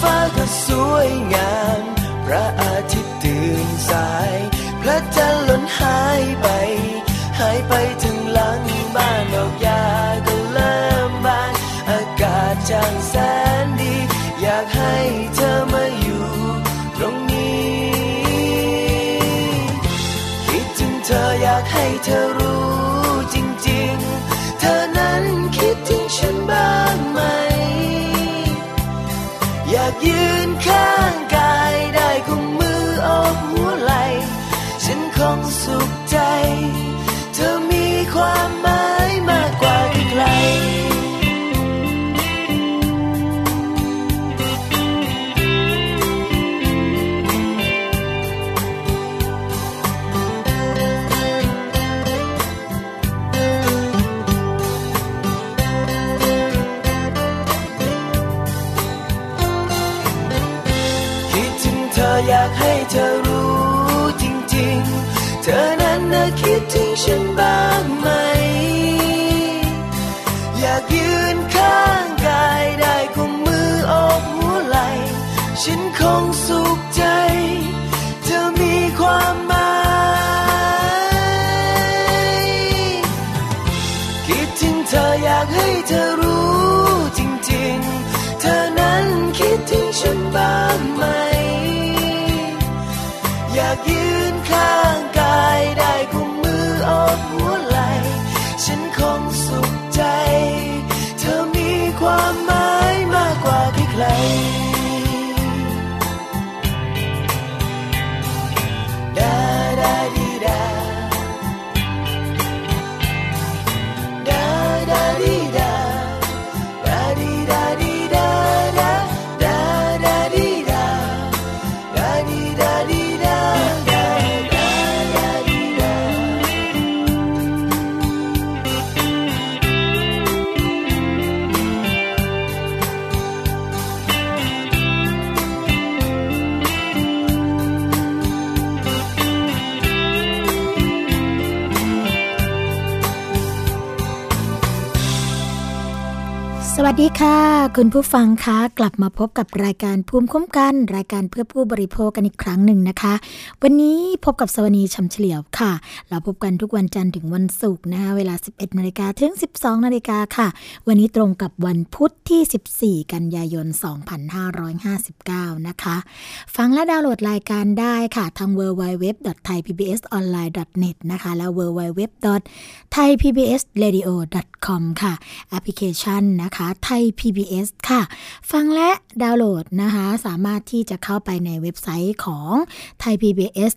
ฟ้าก็สวยงาม พระอาทิตย์ตื่นสาย พระจันทร์ ยืนข้างกายได้กุมมือโอบหัวไหลฉันคงสุข เธอรู้จริงๆ เธอนั้นน่ะคิดถึงฉันบ้างไหม อยากยืนข้างกายได้กุมมือโอบหัวไหล่ฉันคงสุขใจ เธอมีความหมายคิดถึงเธออยากให้เธอรู้จริงๆ เธอนั้นคิดถึงฉันบ้าง ยืนข้างกายได้กุมมือโอบหัวไหล ฉันคงสุขใจ เธอมีความหมายมากกว่าใคร วัสดี ค่ะ คุณผู้ฟังคะกลับมาพบกับรายการภูมิคุ้มกัน รายการเพื่อผู้บริโภคกันอีกครั้งหนึ่งนะคะ วันนี้พบกับสวนีชำเฉลียวค่ะ เราพบกันทุกวันจันทร์ถึงวันศุกร์นะคะเวลา 11นาฬิกาถึง 12นาฬิกาค่ะ วันนี้ตรงกับวันพุธที่ 14 กันยายน 2559 นะคะ ฟังและดาวน์โหลดรายการได้ค่ะทาง www.thaipbsonline.net นะคะและ www.thaipbsradio.com ค่ะแอปพลิเคชันนะคะไทย PBS ค่ะ ฟังและดาวน์โหลดนะคะ สามารถที่จะเข้าไปในเว็บไซต์ของไทย PBS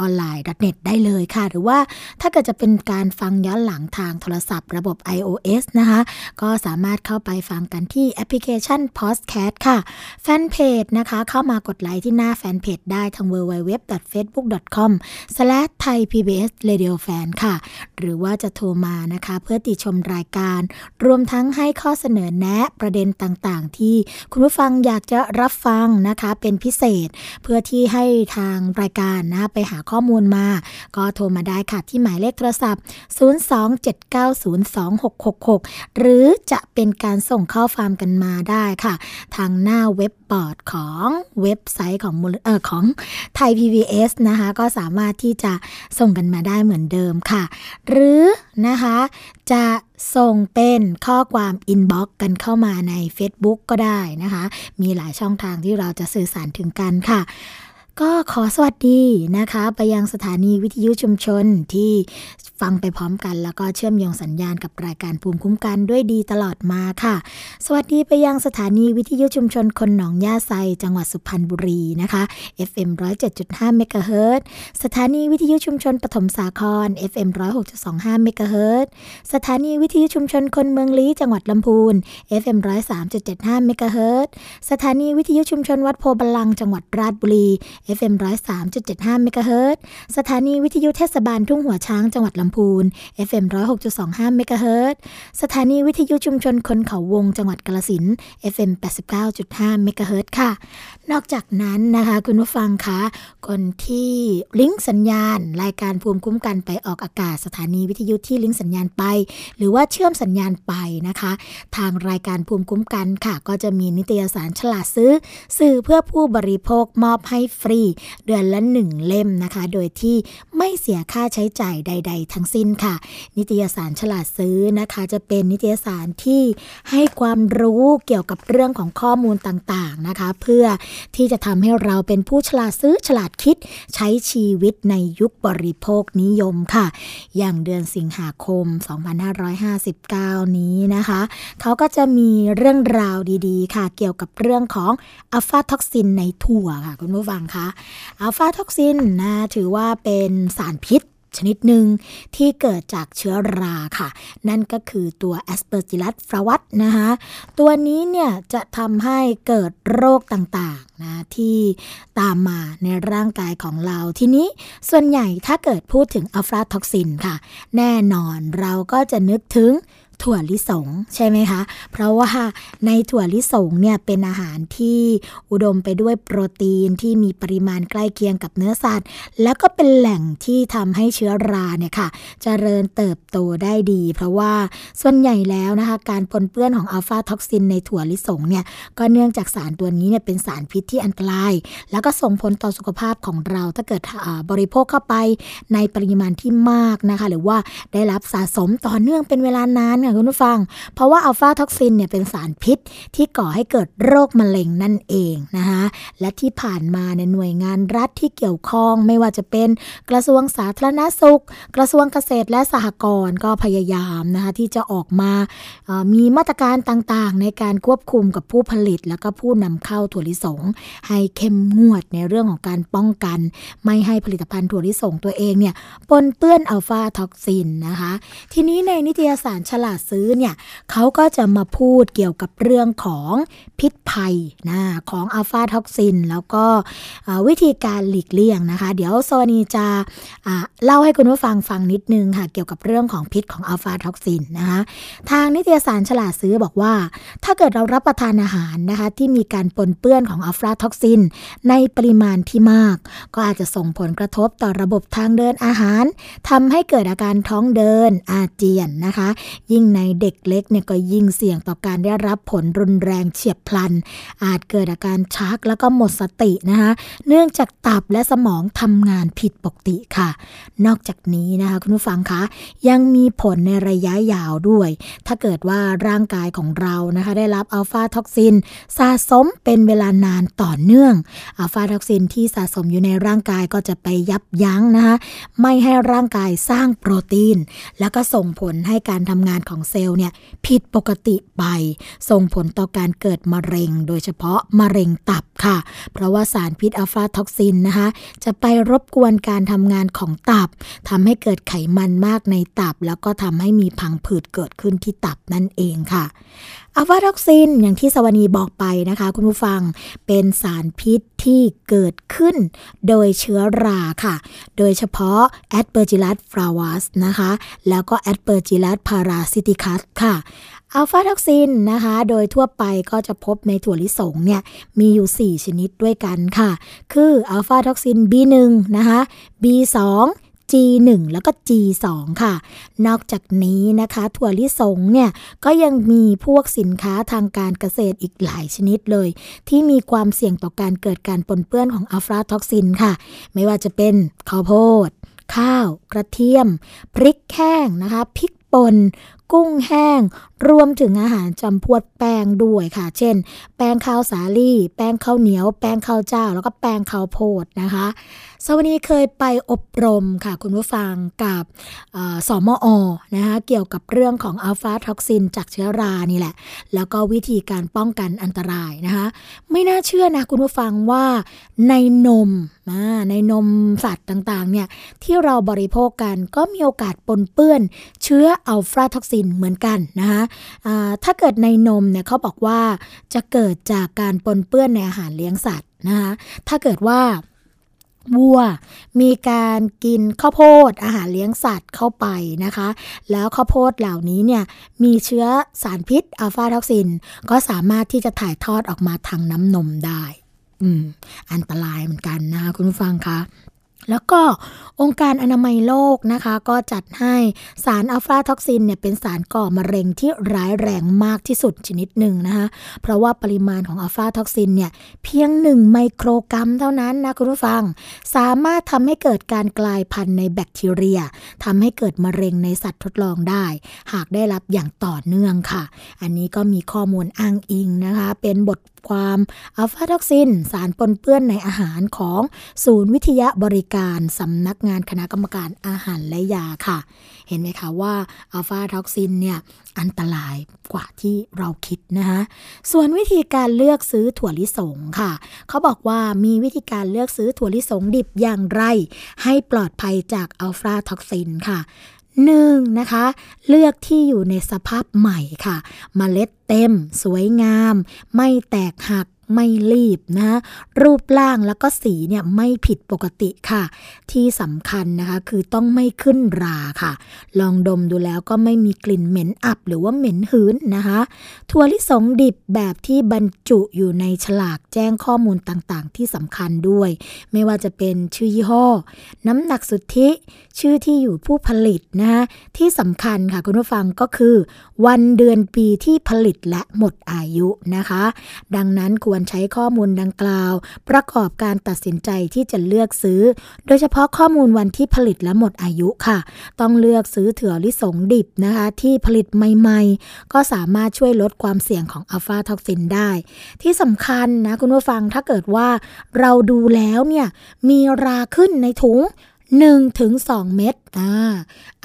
ออนไลน์ .net ได้เลยค่ะ หรือว่าถ้าเกิดจะเป็นการฟังย้อนหลังทางโทรศัพท์ระบบ iOS นะคะ ก็สามารถเข้าไปฟังกันที่แอปพลิเคชัน Podcast ค่ะ แฟนเพจนะคะ เข้ามากดไลค์ที่หน้าแฟนเพจได้ทาง www.facebook.com/thaipbsradiofan ค่ะ หรือว่าจะโทรมานะคะ เพื่อติชมรายการ รวมทั้งให้ข้อเสนอแนะประเด็นต่างๆ ที่คุณผู้ฟังอยากจะรับฟังนะคะเป็นพิเศษ เพื่อที่ให้ทางรายการนะไปหาข้อมูลมา ก็โทรมาได้ค่ะที่หมายเลขโทรศัพท์ 027902666 หรือจะเป็นการส่งข้อความกันมาได้ค่ะ ทางหน้าเว็บบอร์ดของเว็บไซต์ของมูลเออของไทย PBS นะคะ ก็สามารถที่จะส่งกันมาได้เหมือนเดิมค่ะ หรือนะคะจะส่งเป็นข้อความอินบ็อกกันเข้ามาใน Facebook ก็ได้นะคะ มีหลายช่องทางที่เราจะสื่อสารถึงกันค่ะ ก็ขอสวัสดีนะคะ ไปยังสถานีวิทยุชุมชนที่ฟังไปพร้อมกัน แล้วก็เชื่อมโยงสัญญาณกับรายการภูมิคุ้มกันด้วยดีตลอดมาค่ะ สวัสดีไปยังสถานีวิทยุชุมชนคนหนองย่าไซจังหวัดสุพรรณบุรีนะคะ FM 107.5เมกะเฮิรตสถานีวิทยุชุมชนปฐมสาคร FM 106.25เมกะเฮิรตสถานีวิทยุชุมชนคนเมืองลี้จังหวัดลำพูน FM 103.75เมกะเฮิรตสถานีวิทยุชุมชนวัดโพบาลังจังหวัดราชบุรี FM 103.75เมกะเฮิรตสถานีวิทยุเทศบาลทุ่งหัวช้างจังหวัดลำพูน FM 106.25เมกะเฮิรตสถานีวิทยุชุมชนคนเขาวงจังหวัดกาฬสิน FM 89.5เมกะเฮิรตค่ะ นอกจากนั้นนะคะคุณผู้ฟังคะคนที่ลิงก์สัญญาณ รายการภูมิคุ้มกันไปออกอากาศสถานีวิทยุที่ลิงก์สัญญาณไป หรือว่าเชื่อมสัญญาณไปนะคะ ทางรายการภูมิคุ้มกันค่ะ ก็จะมีนิตยสารฉลาดซื้อ สื่อเพื่อผู้บริโภคมอบให้ฟรีเดือนละหนึ่งเล่มนะคะ โดยที่ไม่เสียค่าใช้จ่ายใด ๆ ทั้งสิ้นค่ะ นิตยสารฉลาดซื้อนะคะ จะเป็นนิตยสารที่ให้ความรู้เกี่ยวกับเรื่องของข้อมูลต่างๆนะคะ เพื่อที่จะทำให้เราเป็นผู้ฉลาดซื้อฉลาดคิดใช้ชีวิตในยุคบริโภคนิยมค่ะ อย่างเดือนสิงหาคม 2559 นี้นะคะ เขาก็จะมีเรื่องราวดีๆ ค่ะ เกี่ยวกับเรื่องของอัลฟาท็อกซินในถั่วค่ะ คุณผู้ฟังคะอัลฟาท็อกซินนะถือว่าเป็นสารพิษชนิดหนึ่งที่เกิดจากเชื้อราค่ะ นั่นก็คือตัว Aspergillus flavus นะคะตัวนี้เนี่ยจะทำให้เกิดโรคต่างๆนะที่ตามมาในร่างกายของเราทีนี้ส่วนใหญ่ถ้าเกิดพูดถึงอัลฟาท็อกซินค่ะ แน่นอนเราก็จะนึกถึง ถั่วลิสงใช่ไหมคะ เพราะว่าในถั่วลิสงเนี่ยเป็นอาหารที่อุดมไปด้วยโปรตีนที่มีปริมาณใกล้เคียงกับเนื้อสัตว์ แล้วก็เป็นแหล่งที่ทำให้เชื้อราเนี่ยค่ะจเจริญเติบโตได้ดี เพราะว่าส่วนใหญ่แล้วนะคะการปนเปื้อนของอัลฟาท็อกซินในถั่วลิสงเนี่ยก็เนื่องจากสารตัวนี้เนี่ยเป็นสารพิษที่อันตราย แล้วก็ส่งผลต่อสุขภาพของเราถ้าเกิดบริโภคเข้าไปในปริมาณที่มากนะคะ หรือว่าได้รับสะสมต่อเนื่องเป็นเวลานานค่ะคุณผู้ฟัง เพราะว่าอัลฟาท็อกซินเนี่ยเป็นสารพิษที่ก่อให้เกิดโรคมะเร็งนั่นเองนะคะและที่ผ่านมาในหน่วยงานรัฐที่เกี่ยวข้องไม่ว่าจะเป็นกระทรวงสาธารณสุข กระทรวงเกษตรและสหกรณ์ก็พยายามนะคะที่จะออกมามีมาตรการต่างๆ ในการควบคุมกับผู้ผลิต แล้วก็ผู้นำเข้าถั่วลิสง ให้เข้มงวดในเรื่องของการป้องกัน ไม่ให้ผลิตภัณฑ์ถั่วลิสงตัวเองเนี่ยปนเปื้อนอัลฟาท็อกซินนะคะ ทีนี้ในนิตยสารฉลาดซื้อเนี่ยเขาก็จะมาพูดเกี่ยวกับเรื่องของพิษภัยนะของอัลฟาท็อกซิน แล้วก็วิธีการหลีกเลี่ยงนะคะ เดี๋ยวสวนีจะเล่าให้คุณผู้ฟังฟังนิดนึงค่ะ เกี่ยวกับเรื่องของพิษของอัลฟาท็อกซินนะคะทางนิตยสารฉลาดซื้อบอกว่า ถ้าเกิดเรารับประทานอาหารนะคะที่มีการปนเปื้อนของอัลฟาท็อกซิน ในปริมาณที่มาก ก็อาจจะส่งผลกระทบต่อระบบทางเดินอาหารทำให้เกิดอาการท้องเดินอาเจียนนะคะ ยิ่งในเด็กเล็กเนี่ยก็ยิ่งเสี่ยงต่อการได้รับผลรุนแรงเฉียบพลัน อาจเกิดอาการชักแล้วก็หมดสตินะคะเนื่องจากตับและสมองทำงานผิดปกติค่ะ นอกจากนี้นะคะคุณผู้ฟังคะยังมีผลในระยะยาวด้วย ถ้าเกิดว่าร่างกายของเรานะคะได้รับอัลฟาท็อกซินสะสมเป็นเวลานานต่อเนื่องอัลฟาท็อกซินที่สะสมอยู่ในร่างกายก็จะไปยับยั้งนะคะไม่ให้ร่างกายสร้างโปรตีน แล้วก็ส่งผลให้การทำงานของของเซลล์เนี่ยผิดปกติไป ส่งผลต่อการเกิดมะเร็ง โดยเฉพาะมะเร็งตับค่ะ เพราะว่าสารพิษอัลฟาท็อกซินนะคะจะไปรบกวนการทำงานของตับทำให้เกิดไขมันมากในตับ แล้วก็ทำให้มีพังผืดเกิดขึ้นที่ตับนั่นเองค่ะอัลฟาท็อกซินอย่างที่สวนีบอกไปนะคะ คุณผู้ฟังเป็นสารพิษ ที่เกิดขึ้นโดยเชื้อราค่ะ โดยเฉพาะ Aspergillus flavus นะคะ แล้วก็ Aspergillus parasiticus ค่ะอัลฟาท็อกซินนะคะ โดยทั่วไปก็จะพบในถั่วลิสงเนี่ยมีอยู่ 4 ชนิดด้วยกันค่ะ คืออัลฟาท็อกซิน B1 นะคะ B2 G1 แล้วก็ G2 ค่ะ นอกจากนี้นะคะ ถั่วลิสงเนี่ยก็ยังมีพวกสินค้าทางการเกษตรอีกหลายชนิดเลย ที่มีความเสี่ยงต่อการเกิดการปนเปื้อนของอัลฟาท็อกซินค่ะ ไม่ว่าจะเป็นข้าวโพด ข้าว กระเทียม พริกแห้งนะคะพริกป่นกุ้งแห้งรวมถึงอาหารจำพวดแป้งด้วยค่ะ เช่น แป้งข้าวสาลี่ แป้งข้าวเหนียว แป้งข้าวเจ้า แล้วก็แป้งข้าวโพดนะคะสวัสดีเคยไปอบรมค่ะ คุณผู้ฟังกับสมอนะคะเกี่ยวกับเรื่องของอัลฟาท็อกซินจากเชื้อรานี่แหละ แล้วก็วิธีการป้องกันอันตรายนะคะไม่น่าเชื่อนะคุณผู้ฟังว่าในนมในนมสัตว์ต่างๆเนี่ยที่เราบริโภคกันก็มีโอกาสปนเปื้อนเชื้ออัลฟาท็อกซินเหมือนกันนะคะถ้าเกิดในนมเนี่ยเขาบอกว่าจะเกิดจากการปนเปื้อนในอาหารเลี้ยงสัตว์นะคะถ้าเกิดว่าวัวมีการกินข้าวโพดอาหารเลี้ยงสัตว์เข้าไปนะคะ แล้วข้าวโพดเหล่านี้เนี่ยมีเชื้อสารพิษอัลฟาท็อกซิน ก็สามารถที่จะถ่ายทอดออกมาทางน้ำนมได้ อืม อันตรายเหมือนกันนะคะคุณผู้ฟังคะ แล้วก็องค์การอนามัยโลกนะคะ ก็จัดให้สารอัลฟาท็อกซินเนี่ยเป็นสารก่อมะเร็งที่ร้ายแรงมากที่สุดชนิดหนึ่งนะคะเพราะว่าปริมาณของอัลฟาท็อกซินเนี่ยเพียงหนึ่งไมโครกรัมเท่านั้นนะคุณผู้ฟัง สามารถทำให้เกิดการกลายพันธุ์ในแบคทีเรียทำให้เกิดมะเร็งในสัตว์ทดลองได้ หากได้รับอย่างต่อเนื่องค่ะ อันนี้ก็มีข้อมูลอ้างอิงนะคะ เป็นบท ความอัลฟาท็อกซิน สารปนเปื้อนในอาหารของศูนย์วิทยาบริการสำนักงานคณะกรรมการอาหารและยาค่ะ เห็นไหมคะว่าอัลฟาท็อกซินเนี่ยอันตรายกว่าที่เราคิดนะคะส่วนวิธีการเลือกซื้อถั่วลิสงค่ะ เขาบอกว่ามีวิธีการเลือกซื้อถั่วลิสงดิบอย่างไร ให้ปลอดภัยจากอัลฟาท็อกซินค่ะ หนึ่งนะคะ เลือกที่อยู่ในสภาพใหม่ค่ะ เมล็ดเต็ม สวยงาม ไม่แตกหัก ไม่ลีบนะ รูปร่างแล้วก็สีเนี่ยไม่ผิดปกติค่ะ ที่สำคัญนะคะคือต้องไม่ขึ้นราค่ะ ลองดมดูแล้วก็ไม่มีกลิ่นเหม็นอับหรือว่าเหม็นหืนนะคะถั่วลิสงดิบแบบที่บรรจุอยู่ในฉลากแจ้งข้อมูลต่างๆ ที่สำคัญด้วย ไม่ว่าจะเป็นชื่อยี่ห้อ น้ำหนักสุทธิ ชื่อที่อยู่ผู้ผลิตนะคะที่สำคัญค่ะคุณผู้ฟังก็คือ วันเดือนปีที่ผลิตและหมดอายุนะคะ ดังนั้นควรรใช้ข้อมูลดังกล่าว ประกอบการตัดสินใจที่จะเลือกซื้อ โดยเฉพาะข้อมูลวันที่ผลิตและหมดอายุค่ะ ต้องเลือกซื้อเถื่อลิสงดิบนะคะ ที่ผลิตใหม่ๆ ก็สามารถช่วยลดความเสี่ยงของอัลฟาท็อกซินได้ ที่สำคัญนะคุณผู้ฟังถ้าเกิดว่าเราดูแล้วเนี่ยมีราขึ้นในถุง 1-2 เม็ดอ่า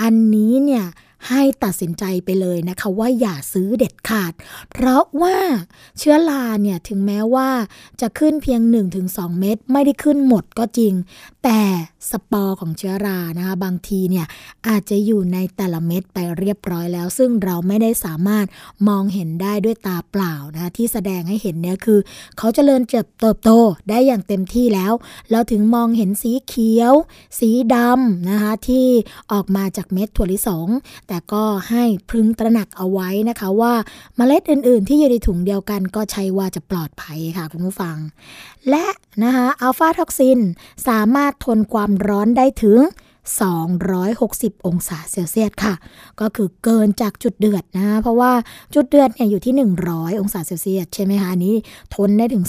อันนี้เนี่ย ให้ตัดสินใจไปเลยนะคะว่าอย่าซื้อเด็ดขาด เพราะว่าเชื้อราเนี่ยถึงแม้ว่าจะขึ้นเพียง 1-2 เม็ดไม่ได้ขึ้นหมดก็จริง แต่สปอร์ของเชื้อรานะคะบางทีเนี่ยอาจจะอยู่ในแต่ละเม็ดไปเรียบร้อยแล้ว ซึ่งเราไม่ได้สามารถมองเห็นได้ด้วยตาเปล่านะที่แสดงให้เห็นเนี่ยคือ เขาจเจริญเติบโตได้อย่างเต็มที่แล้ว เราถึงมองเห็นสีเขียว สีดำนะคะที่ออกมาจากเม็ดถั่วลิสงแต่ก็ให้พึงตระหนักเอาไว้นะคะว่าเมล็ดอื่น ๆ ที่อยู่ในถุงเดียวกันก็ใช่ว่าจะปลอดภัยค่ะคุณผู้ฟัง และนะคะอัลฟาท็อกซินสามารถทนความร้อนได้ถึง 260 องศาเซลเซียสค่ะ ก็คือเกินจากจุดเดือดนะ เพราะว่าจุดเดือดเนี่ยอยู่ที่ 100 องศาเซลเซียสใช่ไหมคะนี้ทนได้ถึง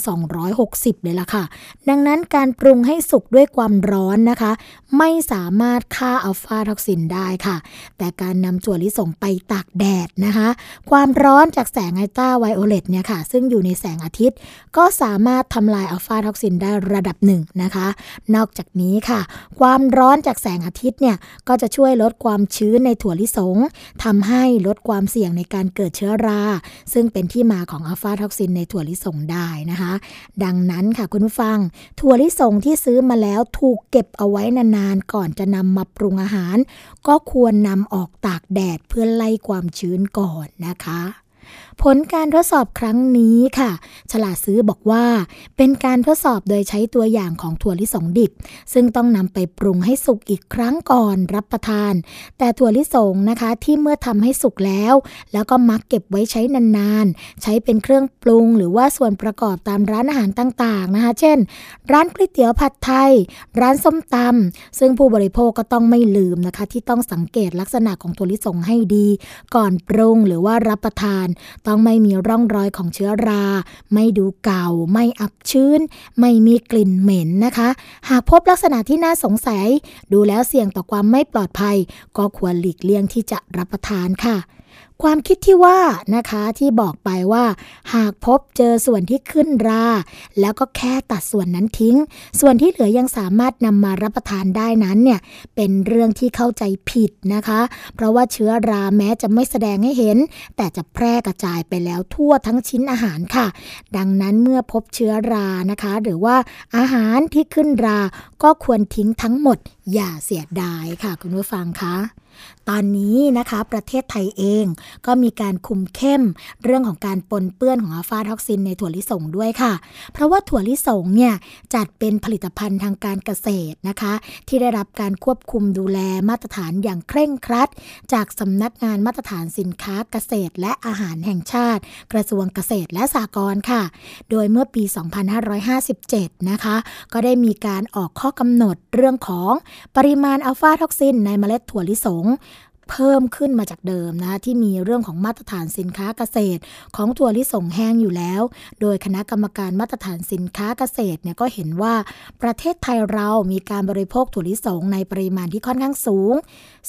260 เลยล่ะค่ะ ดังนั้นการปรุงให้สุกด้วยความร้อนนะคะ ไม่สามารถฆ่าอัลฟาท็อกซินได้ค่ะ แต่การนำถั่วลิสงไปตากแดดนะคะ ความร้อนจากแสงอัลตราไวโอเลตเนี่ยค่ะ ซึ่งอยู่ในแสงอาทิตย์ ก็สามารถทำลายอัลฟาท็อกซินได้ระดับหนึ่งนะคะ นอกจากนี้ค่ะ ความร้อนจากแสงอาทิตย์เนี่ยก็จะช่วยลดความชื้นในถั่วลิสงทำให้ลดความเสี่ยงในการเกิดเชื้อรา ซึ่งเป็นที่มาของอัลฟาท็อกซินในถั่วลิสงได้นะคะ ดังนั้นค่ะคุณผู้ฟัง ถั่วลิสงที่ซื้อมาแล้วถูกเก็บเอาไว้นานๆก่อนจะนำมาปรุงอาหาร ก็ควรนำออกตากแดดเพื่อไล่ความชื้นก่อนนะคะ ผลการทดสอบครั้งนี้ค่ะ ฉลาดซื้อบอกว่า เป็นการทดสอบโดยใช้ตัวอย่างของถั่วลิสงดิบ ซึ่งต้องนำไปปรุงให้สุกอีกครั้งก่อนรับประทาน แต่ถั่วลิสงนะคะที่เมื่อทำให้สุกแล้ว แล้วก็มักเก็บไว้ใช้นานๆ ใช้เป็นเครื่องปรุง หรือว่าส่วนประกอบตามร้านอาหารต่างๆนะคะ เช่น ร้านก๋วยเตี๋ยวผัดไทย ร้านส้มตำซึ่งผู้บริโภคก็ต้องไม่ลืมนะคะ ที่ต้องสังเกตลักษณะของถั่วลิสงให้ดี ก่อนปรุงหรือว่ารับประทานต้องไม่มีร่องรอยของเชื้อรา ไม่ดูเก่า ไม่อับชื้น ไม่มีกลิ่นเหม็นนะคะ หากพบลักษณะที่น่าสงสัย ดูแล้วเสี่ยงต่อความไม่ปลอดภัย ก็ควรหลีกเลี่ยงที่จะรับประทานค่ะ ความคิดที่ว่านะคะที่บอกไปว่า หากพบเจอส่วนที่ขึ้นรา แล้วก็แค่ตัดส่วนนั้นทิ้ง ส่วนที่เหลือยังสามารถนำมารับประทานได้นั้นเนี่ยเป็นเรื่องที่เข้าใจผิดนะคะ เพราะว่าเชื้อราแม้จะไม่แสดงให้เห็น แต่จะแพร่กระจายไปแล้วทั่วทั้งชิ้นอาหารค่ะ ดังนั้นเมื่อพบเชื้อรานะคะ หรือว่าอาหารที่ขึ้นราก็ควรทิ้งทั้งหมดอย่าเสียดายค่ะคุณผู้ฟังคะตอนนี้นะคะประเทศไทยเองก็มีการคุมเข้มเรื่องของการปนเปื้อนของอัลฟาท็อกซินในถั่วลิสงด้วยค่ะ เพราะว่าถั่วลิสงเนี่ยจัดเป็นผลิตภัณฑ์ทางการเกษตรนะคะ ที่ได้รับการควบคุมดูแลมาตรฐานอย่างเคร่งครัด จากสำนักงานมาตรฐานสินค้าเกษตร และอาหารแห่งชาติ กระทรวงเกษตรและสหกรณ์ค่ะ โดยเมื่อปี 2557 นะคะ ก็ได้มีการออกข้อกำหนดเรื่องของปริมาณอัลฟาท็อกซินในเมล็ดถั่วลิสง เพิ่มขึ้นมาจากเดิมนะที่มีเรื่องของมาตรฐานสินค้าเกษตร ของถั่วลิสงแห้งอยู่แล้ว โดยคณะกรรมการมาตรฐานสินค้าเกษตรเนี่ยก็เห็นว่าประเทศไทยเรามีการบริโภคถั่วลิสงในปริมาณที่ค่อนข้างสูง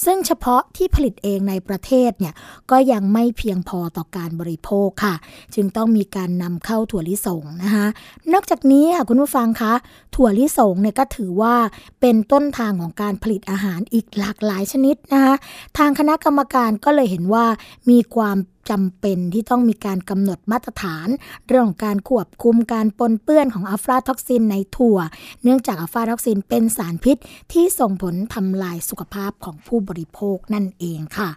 ซึ่งเฉพาะที่ผลิตเองในประเทศเนี่ยก็ยังไม่เพียงพอต่อการบริโภคค่ะ จึงต้องมีการนำเข้าถั่วลิสงนะคะนอกจากนี้ค่ะคุณผู้ฟังคะถั่วลิสงเนี่ยก็ถือว่าเป็นต้นทางของการผลิตอาหารอีกหลากหลายชนิดนะคะทางคณะกรรมการก็เลยเห็นว่ามีความ จำเป็นที่ต้องมีการกำหนดมาตรฐาน เรื่องของการควบคุมการปนเปื้อนของอัลฟาท็อกซินในถั่ว เนื่องจากอัลฟาท็อกซินเป็นสารพิษที่ส่งผลทำลายสุขภาพของผู้บริโภคนั่นเองค่ะ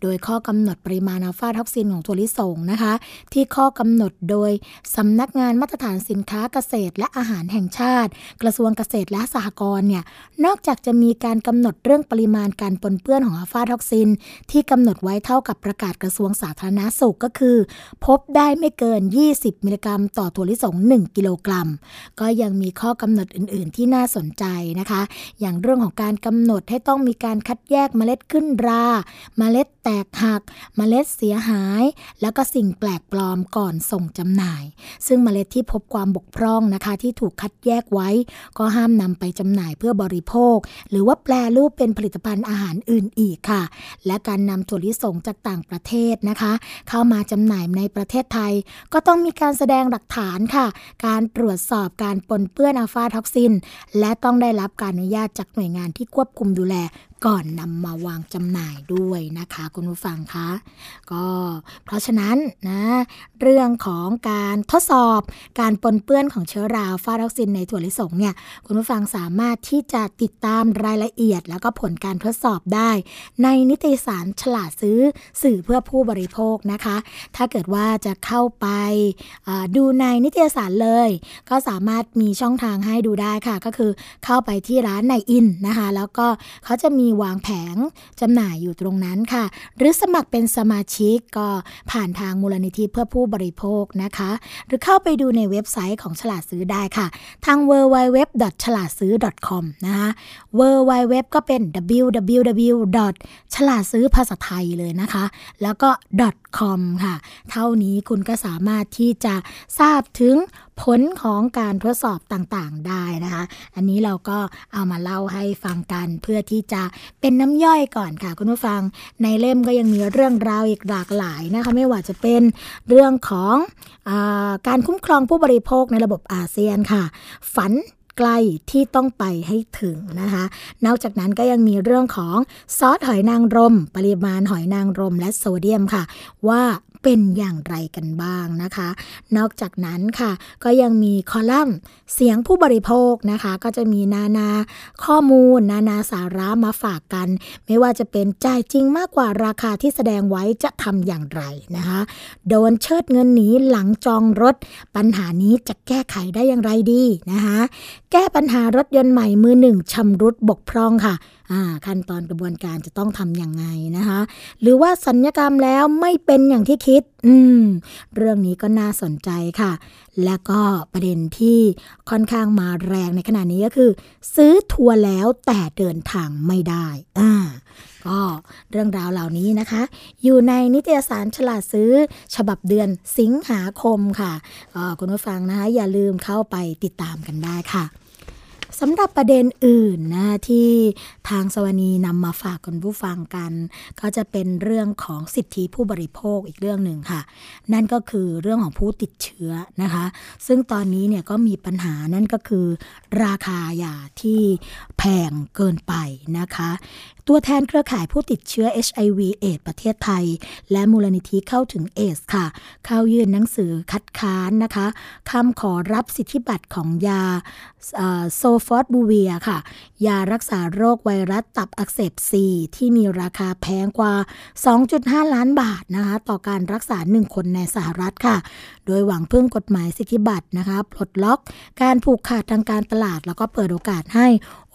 โดยข้อกำหนดปริมาณอัลฟาท็อกซินของถั่วลิสงนะคะ ที่ข้อกำหนดโดยสำนักงานมาตรฐานสินค้าเกษตร และอาหารแห่งชาติ กระทรวงเกษตรและสหกรณ์เนี่ยนอกจากจะมีการกำหนดเรื่องปริมาณการปนเปื้อนของอัลฟาท็อกซิน ที่กำหนดไว้เท่ากับประกาศกระทรวงสาธารณาสุขก็คือ พบได้ไม่เกิน 20 มิลลิกรัม ต่อถั่วลิสง 1 กิโลกรัม ก็ยังมีข้อกำหนดอื่น ๆ ที่น่าสนใจนะคะ อย่างเรื่องของการกำหนดให้ต้องมีการคัดแยกเมล็ดขึ้นรา เมล็ดแตกหัก เมล็ดเสียหาย แล้วก็สิ่งแปลกปลอมก่อนส่งจำหน่าย ซึ่งเมล็ดที่พบความบกพร่องนะคะ ที่ถูกคัดแยกไว้ ก็ห้ามนำไปจำหน่ายเพื่อบริโภค หรือว่าแปรรูปเป็นผลิตภัณฑ์อาหารอื่นอีกค่ะ และการนำถั่วลิสงจากต่างประเทศนะคะเข้ามาจำหน่ายในประเทศไทย ก็ต้องมีการแสดงหลักฐานค่ะ การตรวจสอบการปนเปื้อนอัลฟาท็อกซิน และต้องได้รับการอนุญาตจากหน่วยงานที่ควบคุมดูแลก่อนนำมาวางจำหน่ายด้วยนะคะ คุณผู้ฟังคะก็เพราะฉะนั้นนะเรื่องของการทดสอบการปนเปื้อนของเชื้อราฟาท็อกซินในถั่วลิสงเนี่ยคุณผู้ฟังสามารถที่จะติดตามรายละเอียด แล้วก็ผลการทดสอบได้ ในนิตยสารฉลาดซื้อสื่อเพื่อผู้บริโภคนะคะ ถ้าเกิดว่าจะเข้าไปดูในนิตยสารเลย ก็สามารถมีช่องทางให้ดูได้ค่ะ ก็คือเข้าไปที่ร้านในอินนะคะ แล้วก็เขาจะมีวางแผงจำหน่ายอยู่ตรงนั้นค่ะ หรือสมัครเป็นสมาชิกก็ผ่านทางมูลนิธิเพื่อผู้บริโภคนะคะ หรือเข้าไปดูในเว็บไซต์ของฉลาดซื้อได้ค่ะ ทาง www ฉลาดซื้อ .com นะคะ www ก็เป็น www ฉลาดซื้อภาษาไทยเลยนะคะ แล้วก็ .com ค่ะ เท่านี้คุณก็สามารถที่จะทราบถึงผลของการทดสอบต่างๆได้นะคะ อันนี้เราก็เอามาเล่าให้ฟังกันเพื่อที่จะเป็นน้ำย่อยก่อนค่ะ คุณผู้ฟัง ในเล่มก็ยังมีเรื่องราวอีกหลากหลายนะคะ ไม่ว่าจะเป็นเรื่องของอการคุ้มครองผู้บริโภคในระบบอาเซียนค่ะ ฝัน ใกล้ที่ต้องไปให้ถึงนะคะ นอกจากนั้นก็ยังมีเรื่องของซอสหอยนางรม ปริมาณหอยนางรมและโซเดียมค่ะ ว่า เป็นอย่างไรกันบ้างนะคะ นอกจากนั้นค่ะ ก็ยังมีคอลัมน์เสียงผู้บริโภคนะคะ ก็จะมีนานาข้อมูล นานาสาระมาฝากกัน ไม่ว่าจะเป็นจ่ายจริงมากกว่าราคาที่แสดงไว้จะทำอย่างไรนะคะ โดนเชิดเงินหนีหลังจองรถ ปัญหานี้จะแก้ไขได้อย่างไรดีนะคะ แก้ปัญหารถยนต์ใหม่มือหนึ่งชำรุดบกพร่องค่ะ ขั้นตอนกระบวนการจะต้องทำอย่างไงนะคะ หรือว่าสัญญกรรมแล้วไม่เป็นอย่างที่คิด อืม เรื่องนี้ก็น่าสนใจค่ะ และก็ประเด็นที่ค่อนข้างมาแรงในขณะนี้ก็คือ ซื้อทัวร์แล้วแต่เดินทางไม่ได้อ่าก็เรื่องราวเหล่านี้นะคะ อยู่ในนิตยสารฉลาดซื้อฉบับเดือนสิงหาคมค่ะคุณผู้ฟังนะคะอย่าลืมเข้าไปติดตามกันได้ค่ะสำหรับประเด็นอื่นนะที่ ทางสวนีนำมาฝากคุณผู้ฟังกัน ก็จะเป็นเรื่องของสิทธิผู้บริโภคอีกเรื่องหนึ่งค่ะ นั่นก็คือเรื่องของผู้ติดเชื้อนะคะ ซึ่งตอนนี้เนี่ยก็มีปัญหานั่นก็คือราคายาที่แพงเกินไปนะคะ ตัวแทนเครือข่ายผู้ติดเชื้อ HIV เอดส์ประเทศไทย และมูลนิธิเข้าถึงเอดส์ค่ะ เข้ายื่นหนังสือคัดค้านนะคะคำขอรับสิทธิบัตรของยาโซฟอสบูเวียร์ค่ะยารักษาโรคไวรัสตับอักเสบซีที่มีราคาแพงกว่า 2.5 ล้านบาทนะคะ ต่อการรักษา 1 คนในสหรัฐค่ะ โดยหวังพึ่งกฎหมายสิทธิบัตรนะคะปลดล็อกการผูกขาดทางการตลาด แล้วก็เปิดโอกาสให้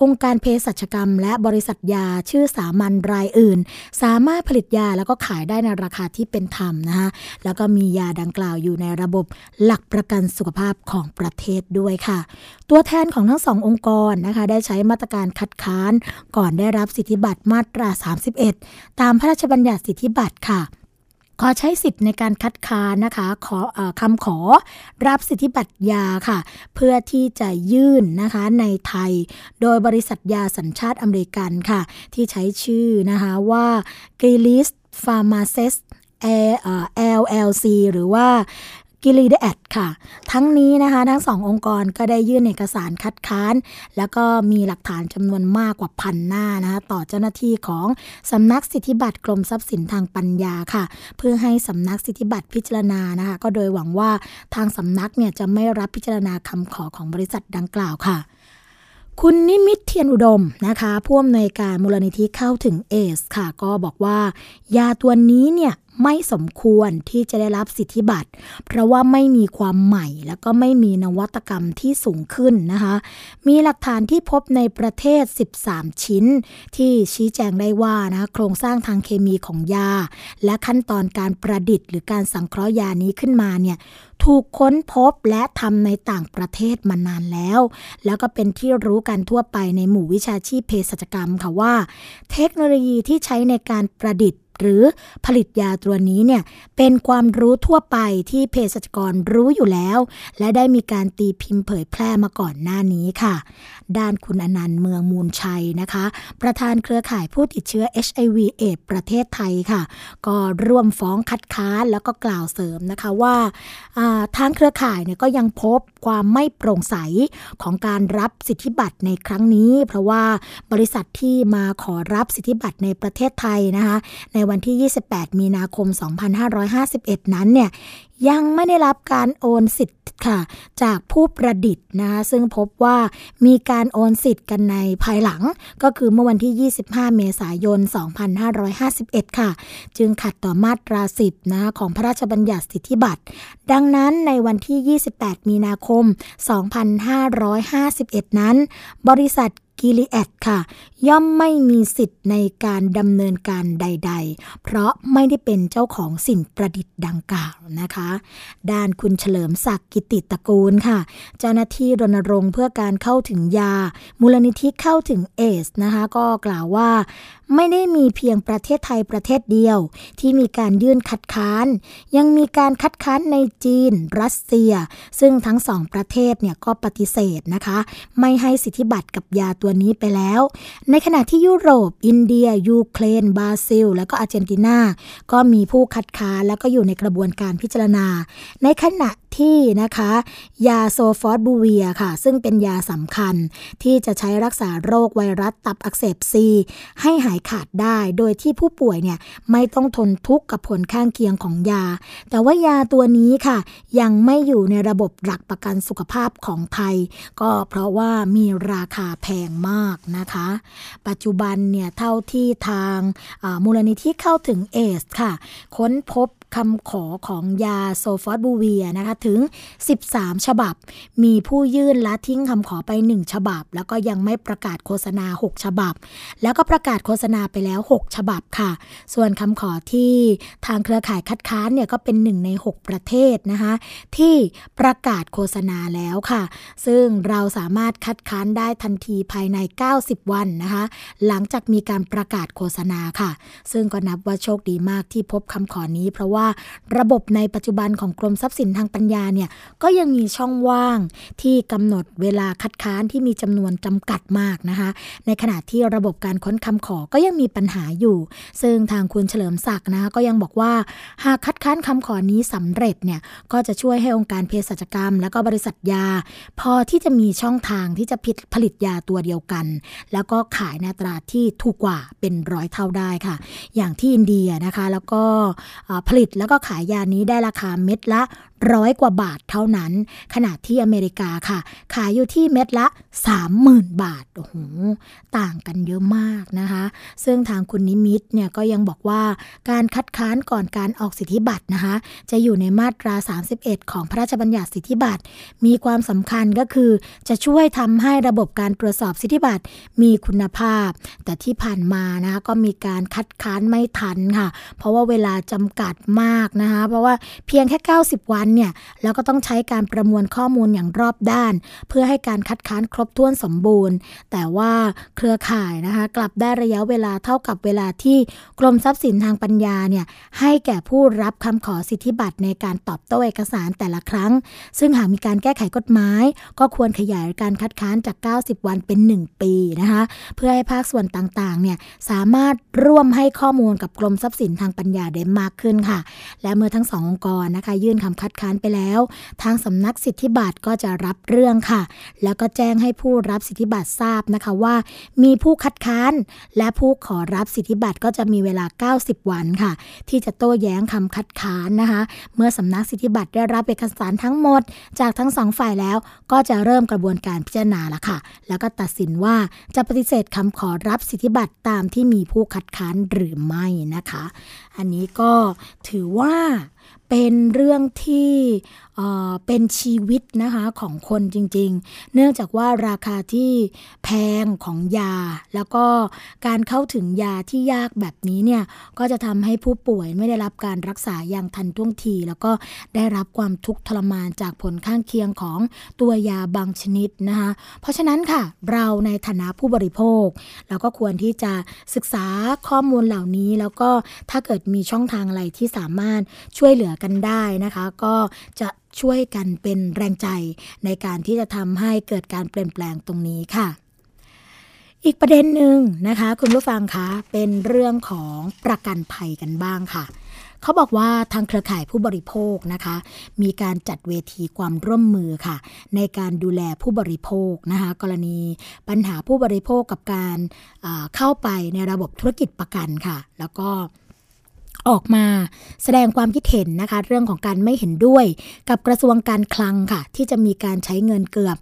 องค์การเภสัชกรรม และบริษัทยาชื่อสามัญรายอื่น สามารถผลิตยาแล้วก็ขายได้ในราคาที่เป็นธรรมนะคะแล้วก็มียาดังกล่าวอยู่ในระบบหลักประกันสุขภาพของประเทศด้วยค่ะ ตัวแทนของทั้งสององค์กรนะคะได้ใช้มาตรการคัดค้าน ก่อนได้รับสิทธิบัตรมาตรา 31 ตามพระราชบัญญัติสิทธิบัตรค่ะ ขอใช้สิทธิ์ในการคัดค้านนะคะขออคำขอรับสิทธิบัตรยาค่ะ เพื่อที่จะยื่นนะคะในไทย โดยบริษัทยาสัญชาติอเมริกันค่ะ ที่ใช้ชื่อนะคะว่า g i l i s p h a r m a c e s LLC หรือว่า กิลีเดแอดค่ะ ทั้งนี้นะคะ ทั้งสององค์กรก็ได้ยื่นเอกสารคัดค้าน แล้วก็มีหลักฐานจำนวนมากกว่าพันหน้านะคะต่อเจ้าหน้าที่ของสำนักสิทธิบัตรกรมทรัพย์สินทางปัญญาค่ะ เพื่อให้สำนักสิทธิบัตรพิจารณานะคะ ก็โดยหวังว่าทางสำนักเนี่ยจะไม่รับพิจารณาคำขอของบริษัทดังกล่าวค่ะคุณนิมิตเทียนอุดมนะคะผู้อำนวยการมูลนิธิเข้าถึงเอสค่ะ ก็บอกว่ายาตัวนี้เนี่ย ไม่สมควรที่จะได้รับสิทธิบัตร เพราะว่าไม่มีความใหม่ แล้วก็ไม่มีนวัตกรรมที่สูงขึ้นนะคะ มีหลักฐานที่พบในประเทศ 13 ชิ้น ที่ชี้แจงได้ว่านะโครงสร้างทางเคมีของยา และขั้นตอนการประดิษฐ์ หรือการสังเคราะห์ยานี้ขึ้นมาเนี่ยถูกค้นพบและทำในต่างประเทศมานานแล้ว แล้วก็เป็นที่รู้กันทั่วไปในหมู่วิชาชีพเภสัชกรรมค่ะว่า เทคโนโลยีที่ใช้ในการประดิษฐ์ หรือผลิตยาตัวนี้เนี่ยเป็นความรู้ทั่วไปที่เภสัชกรรู้อยู่แล้ว และได้มีการตีพิมพ์เผยแพร่มาก่อนหน้านี้ค่ะ ด้านคุณอนันต์เมืองมูลชัยนะคะ ประธานเครือข่ายผู้ติดเชื้อ HIV เอดประเทศไทยค่ะ ก็ร่วมฟ้องคัดค้านแล้วก็กล่าวเสริมนะคะว่าทางเครือข่ายเนี่ยก็ยังพบความไม่โปร่งใสของการรับสิทธิบัตรในครั้งนี้ เพราะว่าบริษัทที่มาขอรับสิทธิบัตรในประเทศไทยนะคะในวันที่ 28 มีนาคม 2551 นั้นเนี่ยยังไม่ได้รับการโอนสิทธิ์ค่ะ จากผู้ประดิษฐ์นะคะซึ่งพบว่ามีการโอนสิทธิ์กันในภายหลัง ก็คือเมื่อวันที่ 25 เมษายน 2551 ค่ะ จึงขัดต่อมาตรา 10 นะของพระราชบัญญัติสิทธิบัตร ดังนั้นในวันที่ 28 มีนาคม 2551 นั้น บริษัทกิลีแอดค่ะ ย่อมไม่มีสิทธิ์ในการดำเนินการใด ๆ เพราะไม่ได้เป็นเจ้าของสิ่งประดิษฐ์ดังกล่าวนะคะ ด้านคุณเฉลิมศักดิ์กิติตะกูลค่ะ เจ้าหน้าที่รณรงค์เพื่อการเข้าถึงยา มูลนิธิเข้าถึงเอสนะคะ ก็กล่าวว่าไม่ได้มีเพียงประเทศไทยประเทศเดียว ที่มีการยื่นคัดค้าน ยังมีการคัดค้านในจีน รัสเซีย ซึ่งทั้งสองประเทศเนี่ยก็ปฏิเสธนะคะ ไม่ให้สิทธิบัตรกับยาตัวนี้ไปแล้วในขณะที่ยุโรป อินเดีย ยูเครน บราซิล และก็อาร์เจนตินา ก็มีผู้คัดค้านแล้วก็อยู่ในกระบวนการพิจารณา ในขณะ ที่นะคะ ยาโซฟอสบูเวียร์ค่ะ ซึ่งเป็นยาสำคัญที่จะใช้รักษาโรคไวรัสตับอักเสบซีให้หายขาดได้ โดยที่ผู้ป่วยเนี่ยไม่ต้องทนทุกข์กับผลข้างเคียงของยา แต่ว่ายาตัวนี้ค่ะ ยังไม่อยู่ในระบบหลักประกันสุขภาพของไทย ก็เพราะว่ามีราคาแพงมากนะคะ ปัจจุบันเนี่ยเท่าที่ทางมูลนิธิเข้าถึงเอสค่ะ ค้นพบ คำขอของยาโซฟอสบูเวียนะคะถึง 13 ฉบับ มีผู้ยื่นละทิ้งคำขอไป 1 ฉบับ แล้วก็ยังไม่ประกาศโฆษณา 6 ฉบับ แล้วก็ประกาศโฆษณาไปแล้ว 6 ฉบับค่ะ ส่วนคำขอที่ทางเครือข่ายคัดค้านเนี่ยก็เป็น 1 ใน 6 ประเทศนะคะที่ประกาศโฆษณาแล้วค่ะ ซึ่งเราสามารถคัดค้านได้ทันทีภายใน 90 วันนะคะหลังจากมีการประกาศโฆษณาค่ะ ซึ่งก็นับว่าโชคดีมากที่พบคำขอนี้เพราะว่าว่า ระบบในปัจจุบันของกรมทรัพย์สินทางปัญญาเนี่ยก็ยังมีช่องว่างที่กำหนดเวลาคัดค้านที่มีจำนวนจำกัดมากนะคะ ในขณะที่ระบบการค้นคำขอก็ยังมีปัญหาอยู่ ซึ่งทางคุณเฉลิมศักดิ์นะคะก็ยังบอกว่าหากคัดค้านคำขอนี้สำเร็จเนี่ยก็จะช่วยให้องค์การเภสัชกรรม และก็บริษัทยา พอที่จะมีช่องทางที่จะผิดผลิตยาตัวเดียวกัน แล้วก็ขายในตราที่ถูกกว่าเป็นร้อยเท่าได้ค่ะ อย่างที่อินเดียนะคะ แล้วก็ผลิตแล้วก็ขายยานี้ได้ราคาเม็ดละ ร้อยกว่าบาทเท่านั้น ขณะที่อเมริกาค่ะ ขายอยู่ที่เม็ดละ 30,000 บาท โอ้โห ต่างกันเยอะมากนะคะ ซึ่งทางคุณนิมิตเนี่ยก็ยังบอกว่าการคัดค้านก่อนการออกสิทธิบัตรนะคะ จะอยู่ในมาตรา 31 ของพระราชบัญญัติสิทธิบัตร มีความสำคัญก็คือ จะช่วยทำให้ระบบการตรวจสอบสิทธิบัตรมีคุณภาพ แต่ที่ผ่านมานะคะก็มีการคัดค้านไม่ทันค่ะ เพราะว่าเวลาจำกัดมากนะคะ เพราะว่าเพียงแค่ 90 วันเนี่ยแล้วก็ต้องใช้การประมวลข้อมูลอย่างรอบด้าน เพื่อให้การคัดค้านครบถ้วนสมบูรณ์ แต่ว่าเครือข่ายนะคะกลับได้ระยะเวลาเท่ากับเวลาที่กรมทรัพย์สินทางปัญญาเนี่ยให้แก่ผู้รับคำขอสิทธิบัตรในการตอบโต้เอกสารแต่ละครั้ง ซึ่งหากมีการแก้ไขกฎหมาย ก็ควรขยายการคัดค้านจาก 90 วันเป็น 1 ปีนะคะเพื่อให้ภาคส่วนต่างๆเนี่ยสามารถร่วมให้ข้อมูลกับกรมทรัพย์สินทางปัญญาได้มากขึ้นค่ะ และเมื่อทั้งสององค์กรนะคะ ยื่นคำคัดค้านไปแล้ว ทางสำนักสิทธิบัตรก็จะรับเรื่องค่ะ แล้วก็แจ้งให้ผู้รับสิทธิบัตรทราบนะคะว่า มีผู้คัดค้าน และผู้ขอรับสิทธิบัตรก็จะมีเวลา 90 วันค่ะ ที่จะโต้แย้งคำคัดค้านนะคะ เมื่อสำนักสิทธิบัตรได้รับเอกสารทั้งหมด จากทั้งสองฝ่ายแล้ว ก็จะเริ่มกระบวนการพิจารณาละค่ะ แล้วก็ตัดสินว่าจะปฏิเสธคำขอรับสิทธิบัตรตามที่มีผู้คัดค้านหรือไม่นะคะ อันนี้ก็ถือว่า เป็นเรื่องที่เป็นชีวิตนะคะของคนจริง ๆ เนื่องจากว่าราคาที่แพงของยา แล้วก็การเข้าถึงยาที่ยากแบบนี้เนี่ยก็จะทำให้ผู้ป่วยไม่ได้รับการรักษาอย่างทันท่วงที แล้วก็ได้รับความทุกข์ทรมานจากผลข้างเคียงของตัวยาบางชนิดนะคะเพราะฉะนั้นค่ะเราในฐานะผู้บริโภค เราก็ควรที่จะศึกษาข้อมูลเหล่านี้ แล้วก็ถ้าเกิดมีช่องทางอะไรที่สามารถช่วยเหลือกันได้นะคะ ก็จะช่วยกันเป็นแรงใจในการที่จะทำให้เกิดการเปลี่ยนแปลงตรงนี้ค่ะ อีกประเด็นหนึ่งนะคะ คุณผู้ฟังคะเป็นเรื่องของประกันภัยกันบ้างค่ะเขาบอกว่าทางเครือข่ายผู้บริโภคนะคะ มีการจัดเวทีความร่วมมือค่ะ ในการดูแลผู้บริโภคนะคะ กรณีปัญหาผู้บริโภคกับการเข้าไปในระบบธุรกิจประกันค่ะ แล้วก็ ออกมาแสดงความคิดเห็นนะคะ เรื่องของการไม่เห็นด้วย กับกระทรวงการคลังค่ะ ที่จะมีการใช้เงินเกือบ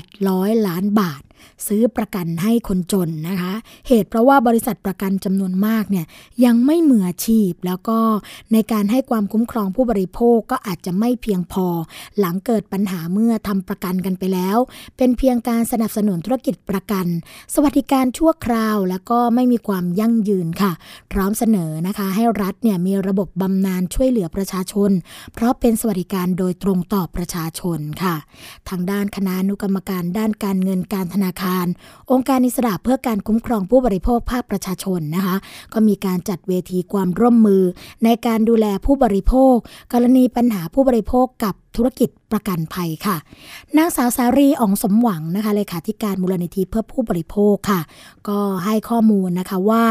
800 ล้านบาทซื้อประกันให้คนจนนะคะ เหตุเพราะว่าบริษัทประกันจำนวนมากเนี่ยยังไม่มืออาชีพ แล้วก็ในการให้ความคุ้มครองผู้บริโภคก็อาจจะไม่เพียงพอ หลังเกิดปัญหาเมื่อทำประกันกันไปแล้ว เป็นเพียงการสนับสนุนธุรกิจประกัน สวัสดิการชั่วคราวแล้วก็ไม่มีความยั่งยืนค่ะ พร้อมเสนอนะคะให้รัฐเนี่ยมีระบบบำนาญช่วยเหลือประชาชน เพราะเป็นสวัสดิการโดยตรงต่อประชาชนค่ะ ทางด้านคณะนุกรรมการด้านการเงินการธนาคาร องค์การอิสระเพื่อการคุ้มครองผู้บริโภคภาคประชาชนนะคะก็มีการจัดเวทีความร่วมมือ ในการดูแลผู้บริโภค กรณีปัญหาผู้บริโภคกับ ธุรกิจประกันภัยค่ะ นางสาวสารีอองสมหวังนะคะเลขาธิการมูลนิธิเพื่อผู้บริโภคค่ะ ก็ให้ข้อมูลนะคะว่า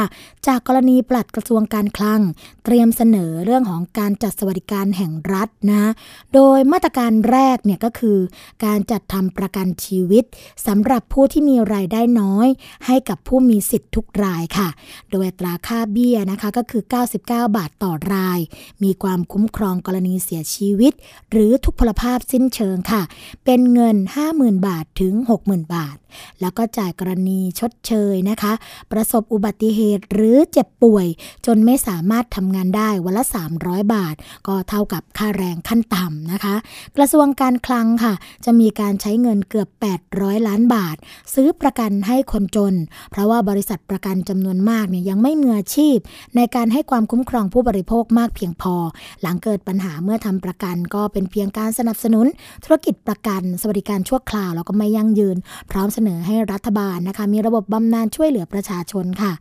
จากกรณีปลัดกระทรวงการคลัง เตรียมเสนอเรื่องของการจัดสวัสดิการแห่งรัฐนะ โดยมาตรการแรกเนี่ยก็คือ การจัดทำประกันชีวิตสำหรับผู้ที่มีรายได้น้อย ให้กับผู้มีสิทธิ์ทุกรายค่ะ โดยตราค่าเบี้ยนะคะก็คือ 99 บาทต่อราย มีความคุ้มครองกรณีเสียชีวิต หรือทุกพลภาพสิ้นเชิงค่ะ เป็นเงิน 50,000 บาทถึง 60,000 บาท แล้วก็จ่ายกรณีชดเชยนะคะ ประสบอุบัติเหตุหรือเจ็บป่วย จนไม่สามารถทำงานได้วันละ 300 บาท ก็เท่ากับค่าแรงขั้นต่ำนะคะ กระทรวงการคลังค่ะ จะมีการใช้เงินเกือบ 800 ล้านบาท ซื้อประกันให้คนจน เพราะว่าบริษัทประกันจำนวนมากเนี่ยยังไม่มืออาชีพ ในการให้ความคุ้มครองผู้บริโภคมากเพียงพอ หลังเกิดปัญหาเมื่อทำประกันก็เป็นเพียงการสนับสนุนธุรกิจประกัน สวัสดิการชั่วคราวแล้วก็ไม่ยั่งยืน พร้อมเสนอให้รัฐบาลนะคะ มีระบบบำนาญช่วยเหลือประชาชนค่ะ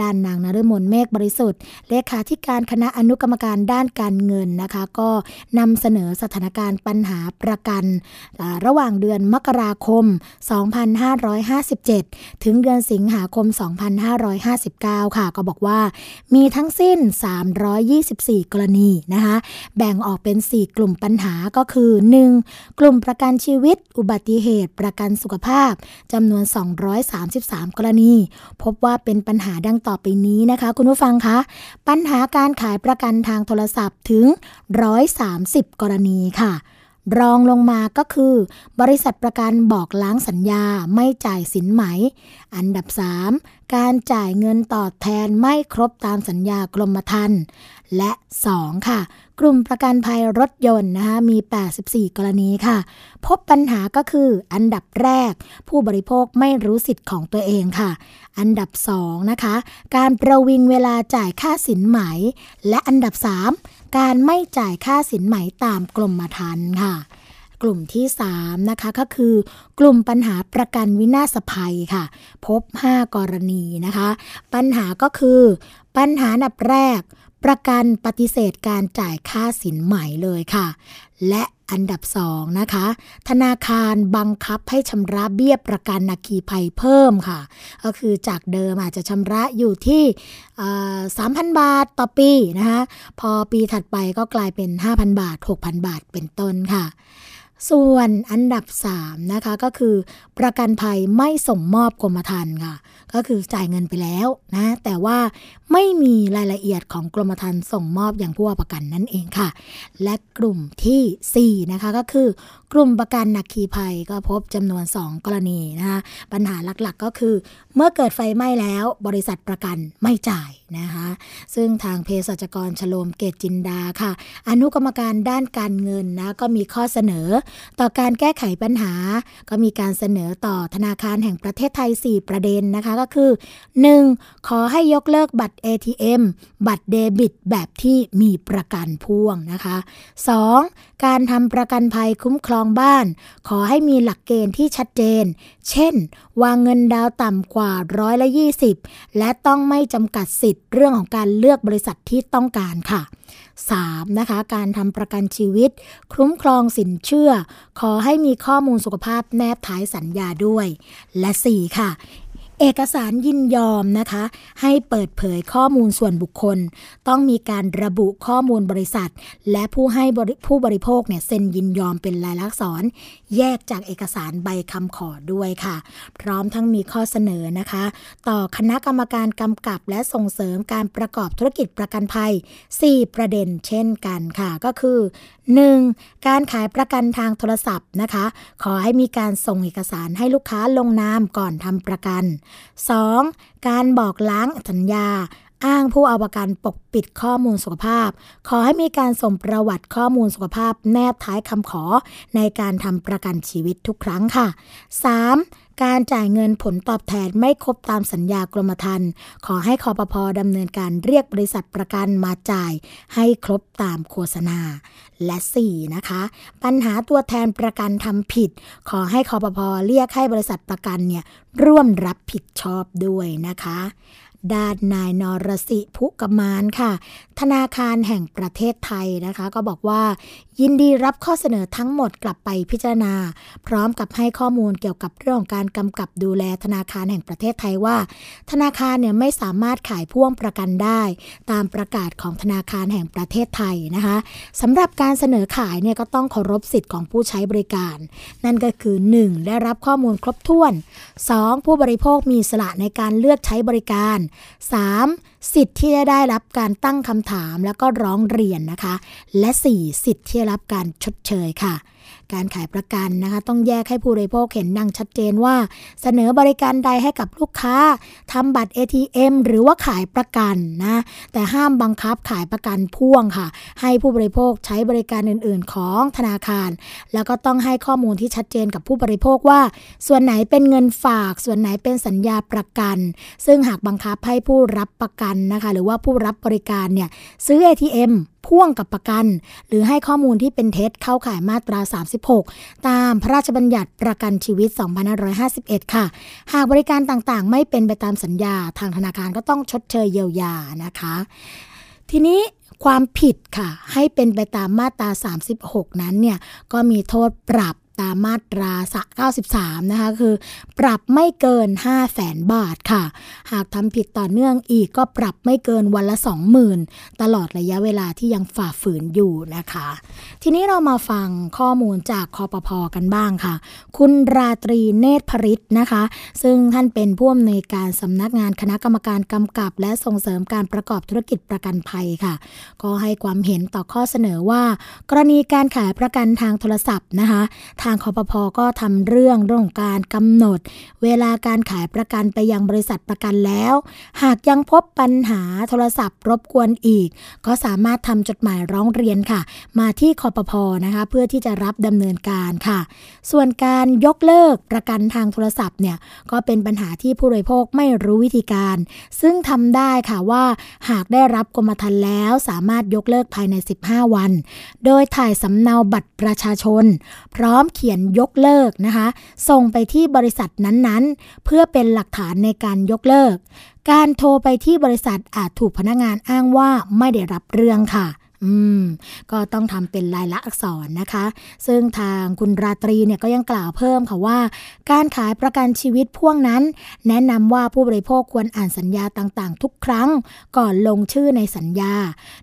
ด้านนางนฤมลเมฆบริสุทธิ์เลขาธิการคณะอนุกรรมการด้านการเงินนะคะ ก็นำเสนอสถานการณ์ปัญหาประกัน ระหว่างเดือนมกราคม 2557 ถึงเดือนสิงหาคม 2559 ค่ะ ก็บอกว่ามีทั้งสิ้น 324 กรณีนะคะ แบ่งออกเป็น 4 กลุ่มปัญหาก็ก็คือ 1. กลุ่มประกันชีวิต อุบัติเหตุ ประกันสุขภาพจำนวน 233 กรณี พบว่าเป็นปัญหาดังต่อไปนี้นะคะ คุณผู้ฟังคะ ปัญหาการขายประกันทางโทรศัพท์ถึง 130 กรณีค่ะ รองลงมาก็คือ บริษัทประกันบอกล้างสัญญาไม่จ่ายสินไหม อันดับ 3 การจ่ายเงินตอบแทนไม่ครบตามสัญญากรมธรรม์และ 2 ค่ะ กลุ่มประกันภัยรถยนต์นะคะมี 84 กรณีค่ะ พบปัญหาก็คือ อันดับแรก ผู้บริโภคไม่รู้สิทธิ์ของตัวเองค่ะ อันดับ 2 นะคะ การประวิงเวลาจ่ายค่าสินไหม และอันดับ 3 การไม่จ่ายค่าสินไหมตามกรมธรรม์ค่ะ กลุ่มที่ 3 นะคะก็คือ กลุ่มปัญหาประกันวินาศภัยค่ะ พบ 5 กรณีนะคะ ปัญหาก็คือ ปัญหาอันดับแรก ประกันปฏิเสธการจ่ายค่าสินไหมเลยค่ะ และ อันดับ2นะคะ ธนาคารบังคับให้ชำระเบี้ยประกันนาคีภัยเพิ่มค่ะ ก็คือจากเดิมอาจจะชำระอยู่ที่สามพันบาทต่อปีนะคะ พอปีถัดไปก็กลายเป็น 5,000 บาท 6,000 บาทเป็นต้นค่ะ ส่วนอันดับ 3 นะคะ ก็คือประกันภัยไม่ส่งมอบกรมธรรม์ค่ะ ก็คือจ่ายเงินไปแล้วนะ แต่ว่าไม่มีรายละเอียดของกรมธรรม์ส่งมอบอย่างผู้ว่าประกันนั่นเองค่ะ และกลุ่มทีสี่4 นะคะก็คือกลุ่มประกันนักคีภัยก็พบจำนวน 2 กรณีนะคะปัญหาหลักๆก็คือ เมื่อเกิดไฟไหม้แล้วบริษัทประกันไม่จ่ายนะคะ ซึ่งทางเภสัชกรชโลมเกตจินดาค่ะ อนุกรรมการด้านการเงินนะก็มีข้อเสนอต่อการแก้ไขปัญหา ก็มีการเสนอต่อธนาคารแห่งประเทศไทย 4 ประเด็นนะคะก็คือ 1. ขอให้ยกเลิกบัตร ATM บัตรเดบิตแบบที่มีประกันพ่วงนะคะ 2. การทำประกันภัยคุ้มครองบ้าน ขอให้มีหลักเกณฑ์ที่ชัดเจน เช่น วางเงินดาวต่ำกว่าร้อยละ20 และต้องไม่จำกัดสิทธิ์เรื่องของการเลือกบริษัทที่ต้องการค่ะ 3. นะคะการทำประกันชีวิต คุ้มครองสินเชื่อ ขอให้มีข้อมูลสุขภาพแนบท้ายสัญญาด้วย และ 4. ค่ะ เอกสารยินยอมนะคะ ให้เปิดเผยข้อมูลส่วนบุคคล ต้องมีการระบุข้อมูลบริษัท และผู้ให้ผู้บริโภคเนี่ยเซ็นยินยอมเป็นลายลักษณ์อักษร แยกจากเอกสารใบคำขอด้วยค่ะ พร้อมทั้งมีข้อเสนอนะคะ ต่อคณะกรรมการกำกับและส่งเสริมการประกอบธุรกิจประกันภัย 4 ประเด็นเช่นกันค่ะก็คือ 1. การขายประกันทางโทรศัพท์นะคะ ขอให้มีการส่งเอกสารให้ลูกค้าลงนามก่อนทำประกัน 2. การบอกล้างสัญญา อ้างผู้เอาประกันปกปิดข้อมูลสุขภาพ ขอให้มีการส่งประวัติข้อมูลสุขภาพ แนบท้ายคำขอในการทำประกันชีวิตทุกครั้งค่ะ 3. การจ่ายเงินผลตอบแทนไม่ครบตามสัญญากรมธรรม์ขอให้คอปพอดำเนินการเรียกบริษัทประกันมาจ่ายให้ครบตามโฆษณา และ 4. นะคะ ปัญหาตัวแทนประกันทำผิด ขอให้คอปพอเรียกให้บริษัทประกันเนี่ยร่วมรับผิดชอบด้วยนะคะ ด้านนายนรสิภุกมานค่ะ ธนาคารแห่งประเทศไทยนะคะ ก็บอกว่า ยินดีรับข้อเสนอทั้งหมดกลับไปพิจารณา พร้อมกับให้ข้อมูลเกี่ยวกับเรื่องการกำกับดูแลธนาคารแห่งประเทศไทยว่า ธนาคารเนี่ยไม่สามารถขายพ่วงประกันได้ ตามประกาศของธนาคารแห่งประเทศไทยนะคะสำหรับการเสนอขายเนี่ยก็ต้องเคารพสิทธิ์ของผู้ใช้บริการ นั่นก็คือ 1. ได้รับข้อมูลครบถ้วน 2. ผู้บริโภคมีสละในการเลือกใช้บริการ 3. สิทธิ์ที่จะได้รับการตั้งคำถามแล้วก็ร้องเรียนนะคะ และ 4. สิทธิ์ที่จะรับการชดเชยค่ะ การขายประกันนะคะ ต้องแยกให้ผู้บริโภคเห็นดังชัดเจนว่า เสนอบริการใดให้กับลูกค้าทำบัตร ATM หรือว่าขายประกันนะแต่ห้ามบังคับขายประกันพ่วงค่ะ ให้ผู้บริโภคใช้บริการอื่น ๆ ของธนาคาร แล้วก็ต้องให้ข้อมูลที่ชัดเจนกับผู้บริโภคว่า ส่วนไหนเป็นเงินฝาก ส่วนไหนเป็นสัญญาประกัน ซึ่งหากบังคับให้ผู้รับประกันนะคะ หรือว่าผู้รับบริการเนี่ยซื้อ ATM พ่วงกับประกัน หรือให้ข้อมูลที่เป็นเท็จเข้าข่ายมาตรา 36 ตามพระราชบัญญัติประกันชีวิต 2551 ค่ะ หากบริการต่างๆ ไม่เป็นไปตามสัญญาทางธนาคารก็ต้องชดเชยเยียวยานะคะ ทีนี้ความผิดค่ะ ให้เป็นไปตามมาตรา 36 นั้นเนี่ยก็มีโทษปรับ ตามมาตรา 93 นะคะ คือ ปรับไม่เกิน 5 0 0แสนบาทค่ะ หากทำผิดต่อเนื่องอีกก็ปรับไม่เกินวันละ 20,000 ตลอดระยะเวลาที่ยังฝ่าฝืนอยู่นะคะ ทีนี้เรามาฟังข้อมูลจากคอปพอกันบ้างค่ะ คุณราตรีเนตรพริตนะคะ ซึ่งท่านเป็นผู้อำนวยการสำนักงานคณะกรรมการกำกับ และส่งเสริมการประกอบธุรกิจประกันภัยค่ะ ก็ให้ความเห็นต่อข้อเสนอว่า กรณีการขายประกันทางโทรศัพท์นะคะางคอปพอก็ทำเรื่องเรื่องการกำหนด เวลาการขายประกันไปยังบริษัทประกันแล้ว หากยังพบปัญหาโทรศัพท์รบกวนอีก ก็สามารถทำจดหมายร้องเรียนค่ะ มาที่คอปพอนะคะเพื่อที่จะรับดำเนินการค่ะ ส่วนการยกเลิกประกันทางโทรศัพท์เนี่ยก็เป็นปัญหาที่ผู้บริโภคไม่รู้วิธีการ ซึ่งทำได้ค่ะว่าหากได้รับกรมธรรม์แล้วสามารถยกเลิกภายใน 15 วัน โดยถ่ายสำเนาบัตรประชาชน พร้อมเขียนยกเลิกนะคะ ส่งไปที่บริษัทนั้นๆ เพื่อเป็นหลักฐานในการยกเลิก การโทรไปที่บริษัทอาจถูกพนักงานอ้างว่าไม่ได้รับเรื่องค่ะ อืม ก็ต้องทำเป็นลายลักษณ์อักษรนะคะ ซึ่งทางคุณราตรีเนี่ยก็ยังกล่าวเพิ่มค่ะว่า การขายประกันชีวิตพ่วงนั้น แนะนำว่าผู้บริโภคควรอ่านสัญญาต่างๆ ทุกครั้ง ก่อนลงชื่อในสัญญา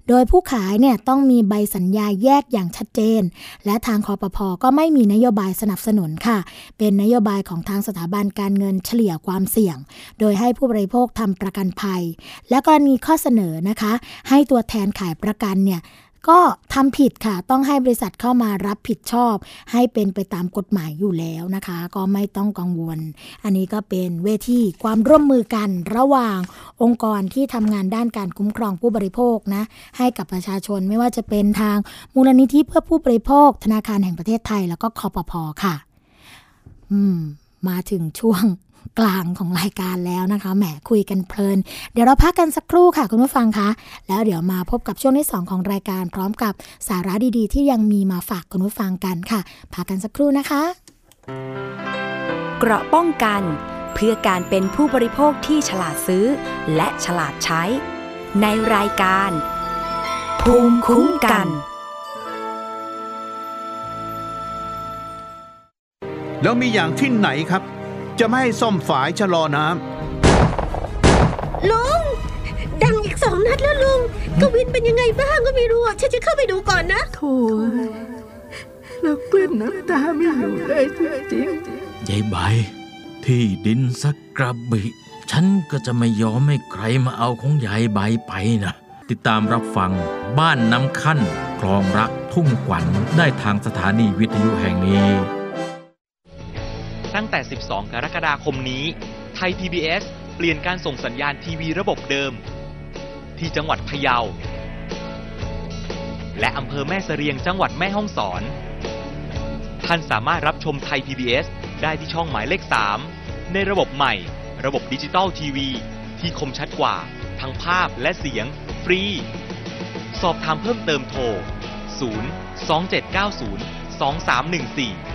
โดยผู้ขายเนี่ยต้องมีใบสัญญาแยกอย่างชัดเจน และทางคอปพอก็ไม่มีนโยบายสนับสนุนค่ะ เป็นนโยบายของทางสถาบันการเงินเฉลี่ยความเสี่ยง โดยให้ผู้บริโภคทำประกันภัย และกรณีข้อเสนอนะคะ ให้ตัวแทนขายประกันเนี่ย ก็ทำผิดค่ะ ต้องให้บริษัทเข้ามารับผิดชอบ ให้เป็นไปตามกฎหมายอยู่แล้วนะคะ ก็ไม่ต้องกังวล อันนี้ก็เป็นเวทีความร่วมมือกันระหว่างองค์กรที่ทำงานด้านการคุ้มครองผู้บริโภคนะ ให้กับประชาชนไม่ว่าจะเป็นทางมูลนิธิเพื่อผู้บริโภค ธนาคารแห่งประเทศไทย แล้วก็คอปพอค่ะ อืม มาถึงช่วง กลางของรายการแล้วนะคะ แหมคุยกันเพลิน เดี๋ยวเราพักกันสักครู่ค่ะคุณผู้ฟังคะแล้วเดี๋ยวมาพบกับช่วงที่ 2 ของรายการพร้อมกับสาระดีๆ ที่ยังมีมาฝากคุณผู้ฟังกันค่ะพักกันสักครู่นะคะ เกราะป้องกัน เพื่อการเป็นผู้บริโภคที่ฉลาดซื้อ และฉลาดใช้ ในรายการ ภูมิคุ้มกันแล้วมีอย่างที่ไหนครับ จะไม่ให้ซ่อมฝายชะลอน้ลุง ดังอีกสองนัดแล้วลุง กวินเป็นยังไงบ้างก็ไม่รู้อะฉันจะเข้าไปดูก่อนนะโถ่แล้วกลืนน้ำตาไม่อยู่เลยจริงยายใบ ที่ดินสักกระบิ ฉันก็จะไม่ยอมให้ใครมาเอาของยายใบไปนะ ติดตามรับฟังบ้านน้ำขั้นคลองรักทุ่งขวัญได้ทางสถานีวิทยุแห่งนี้ ตั้งแต่ 12 กรกฎาคมนี้ ไทย PBS เปลี่ยนการส่งสัญญาณทีวีระบบเดิม ที่จังหวัดพะเยา และอำเภอแม่เสรียงจังหวัดแม่ฮ่องสอน ท่านสามารถรับชมไทย PBS ได้ที่ช่องหมายเลข 3 ในระบบใหม่ ระบบดิจิตอลทีวี ที่คมชัดกว่า ทั้งภาพและเสียง ฟรี สอบถามเพิ่มเติมโทร 0 2790 2314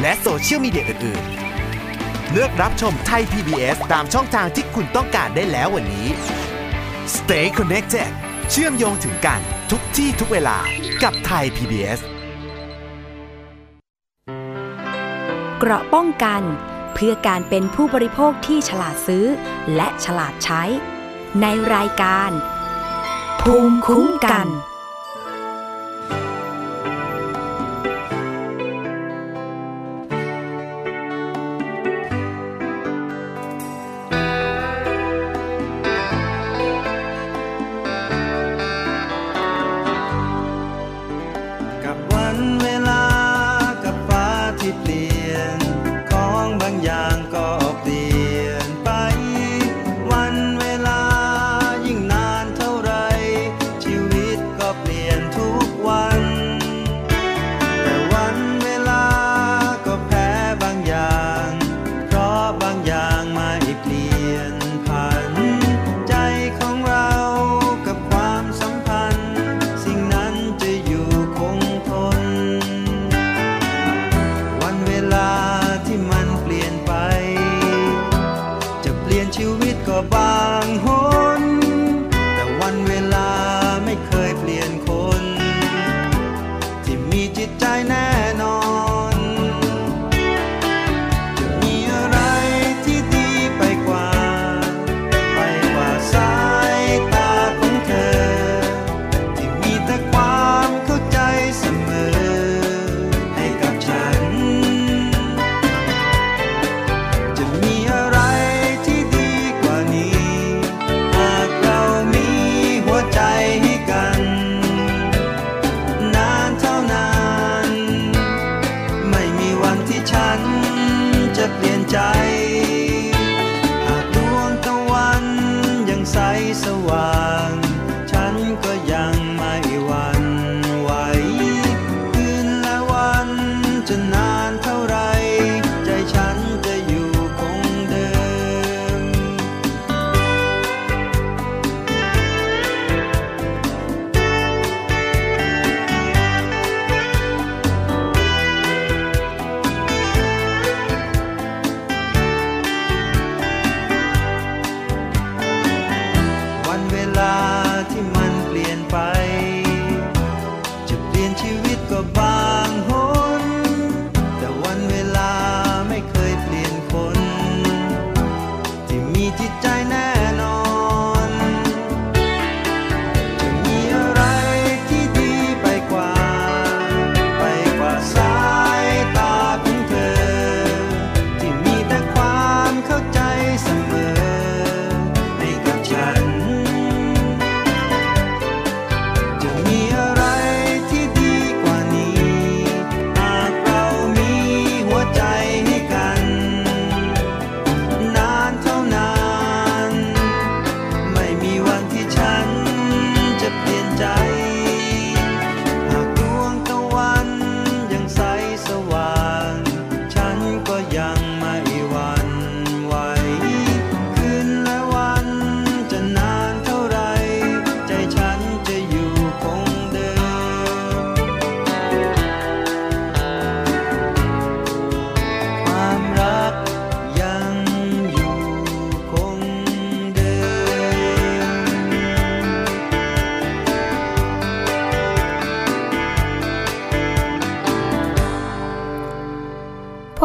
และโซเชียลมีเดียอื่นๆ เลือกรับชมไทย PBS ตามช่องทางที่คุณต้องการได้แล้ววันนี้ Stay connected เชื่อมโยงถึงกันทุกที่ทุกเวลากับไทย PBS เกราะป้องกันเพื่อการเป็นผู้บริโภคที่ฉลาดซื้อ และฉลาดใช้ ในรายการ ภูมิคุ้มกัน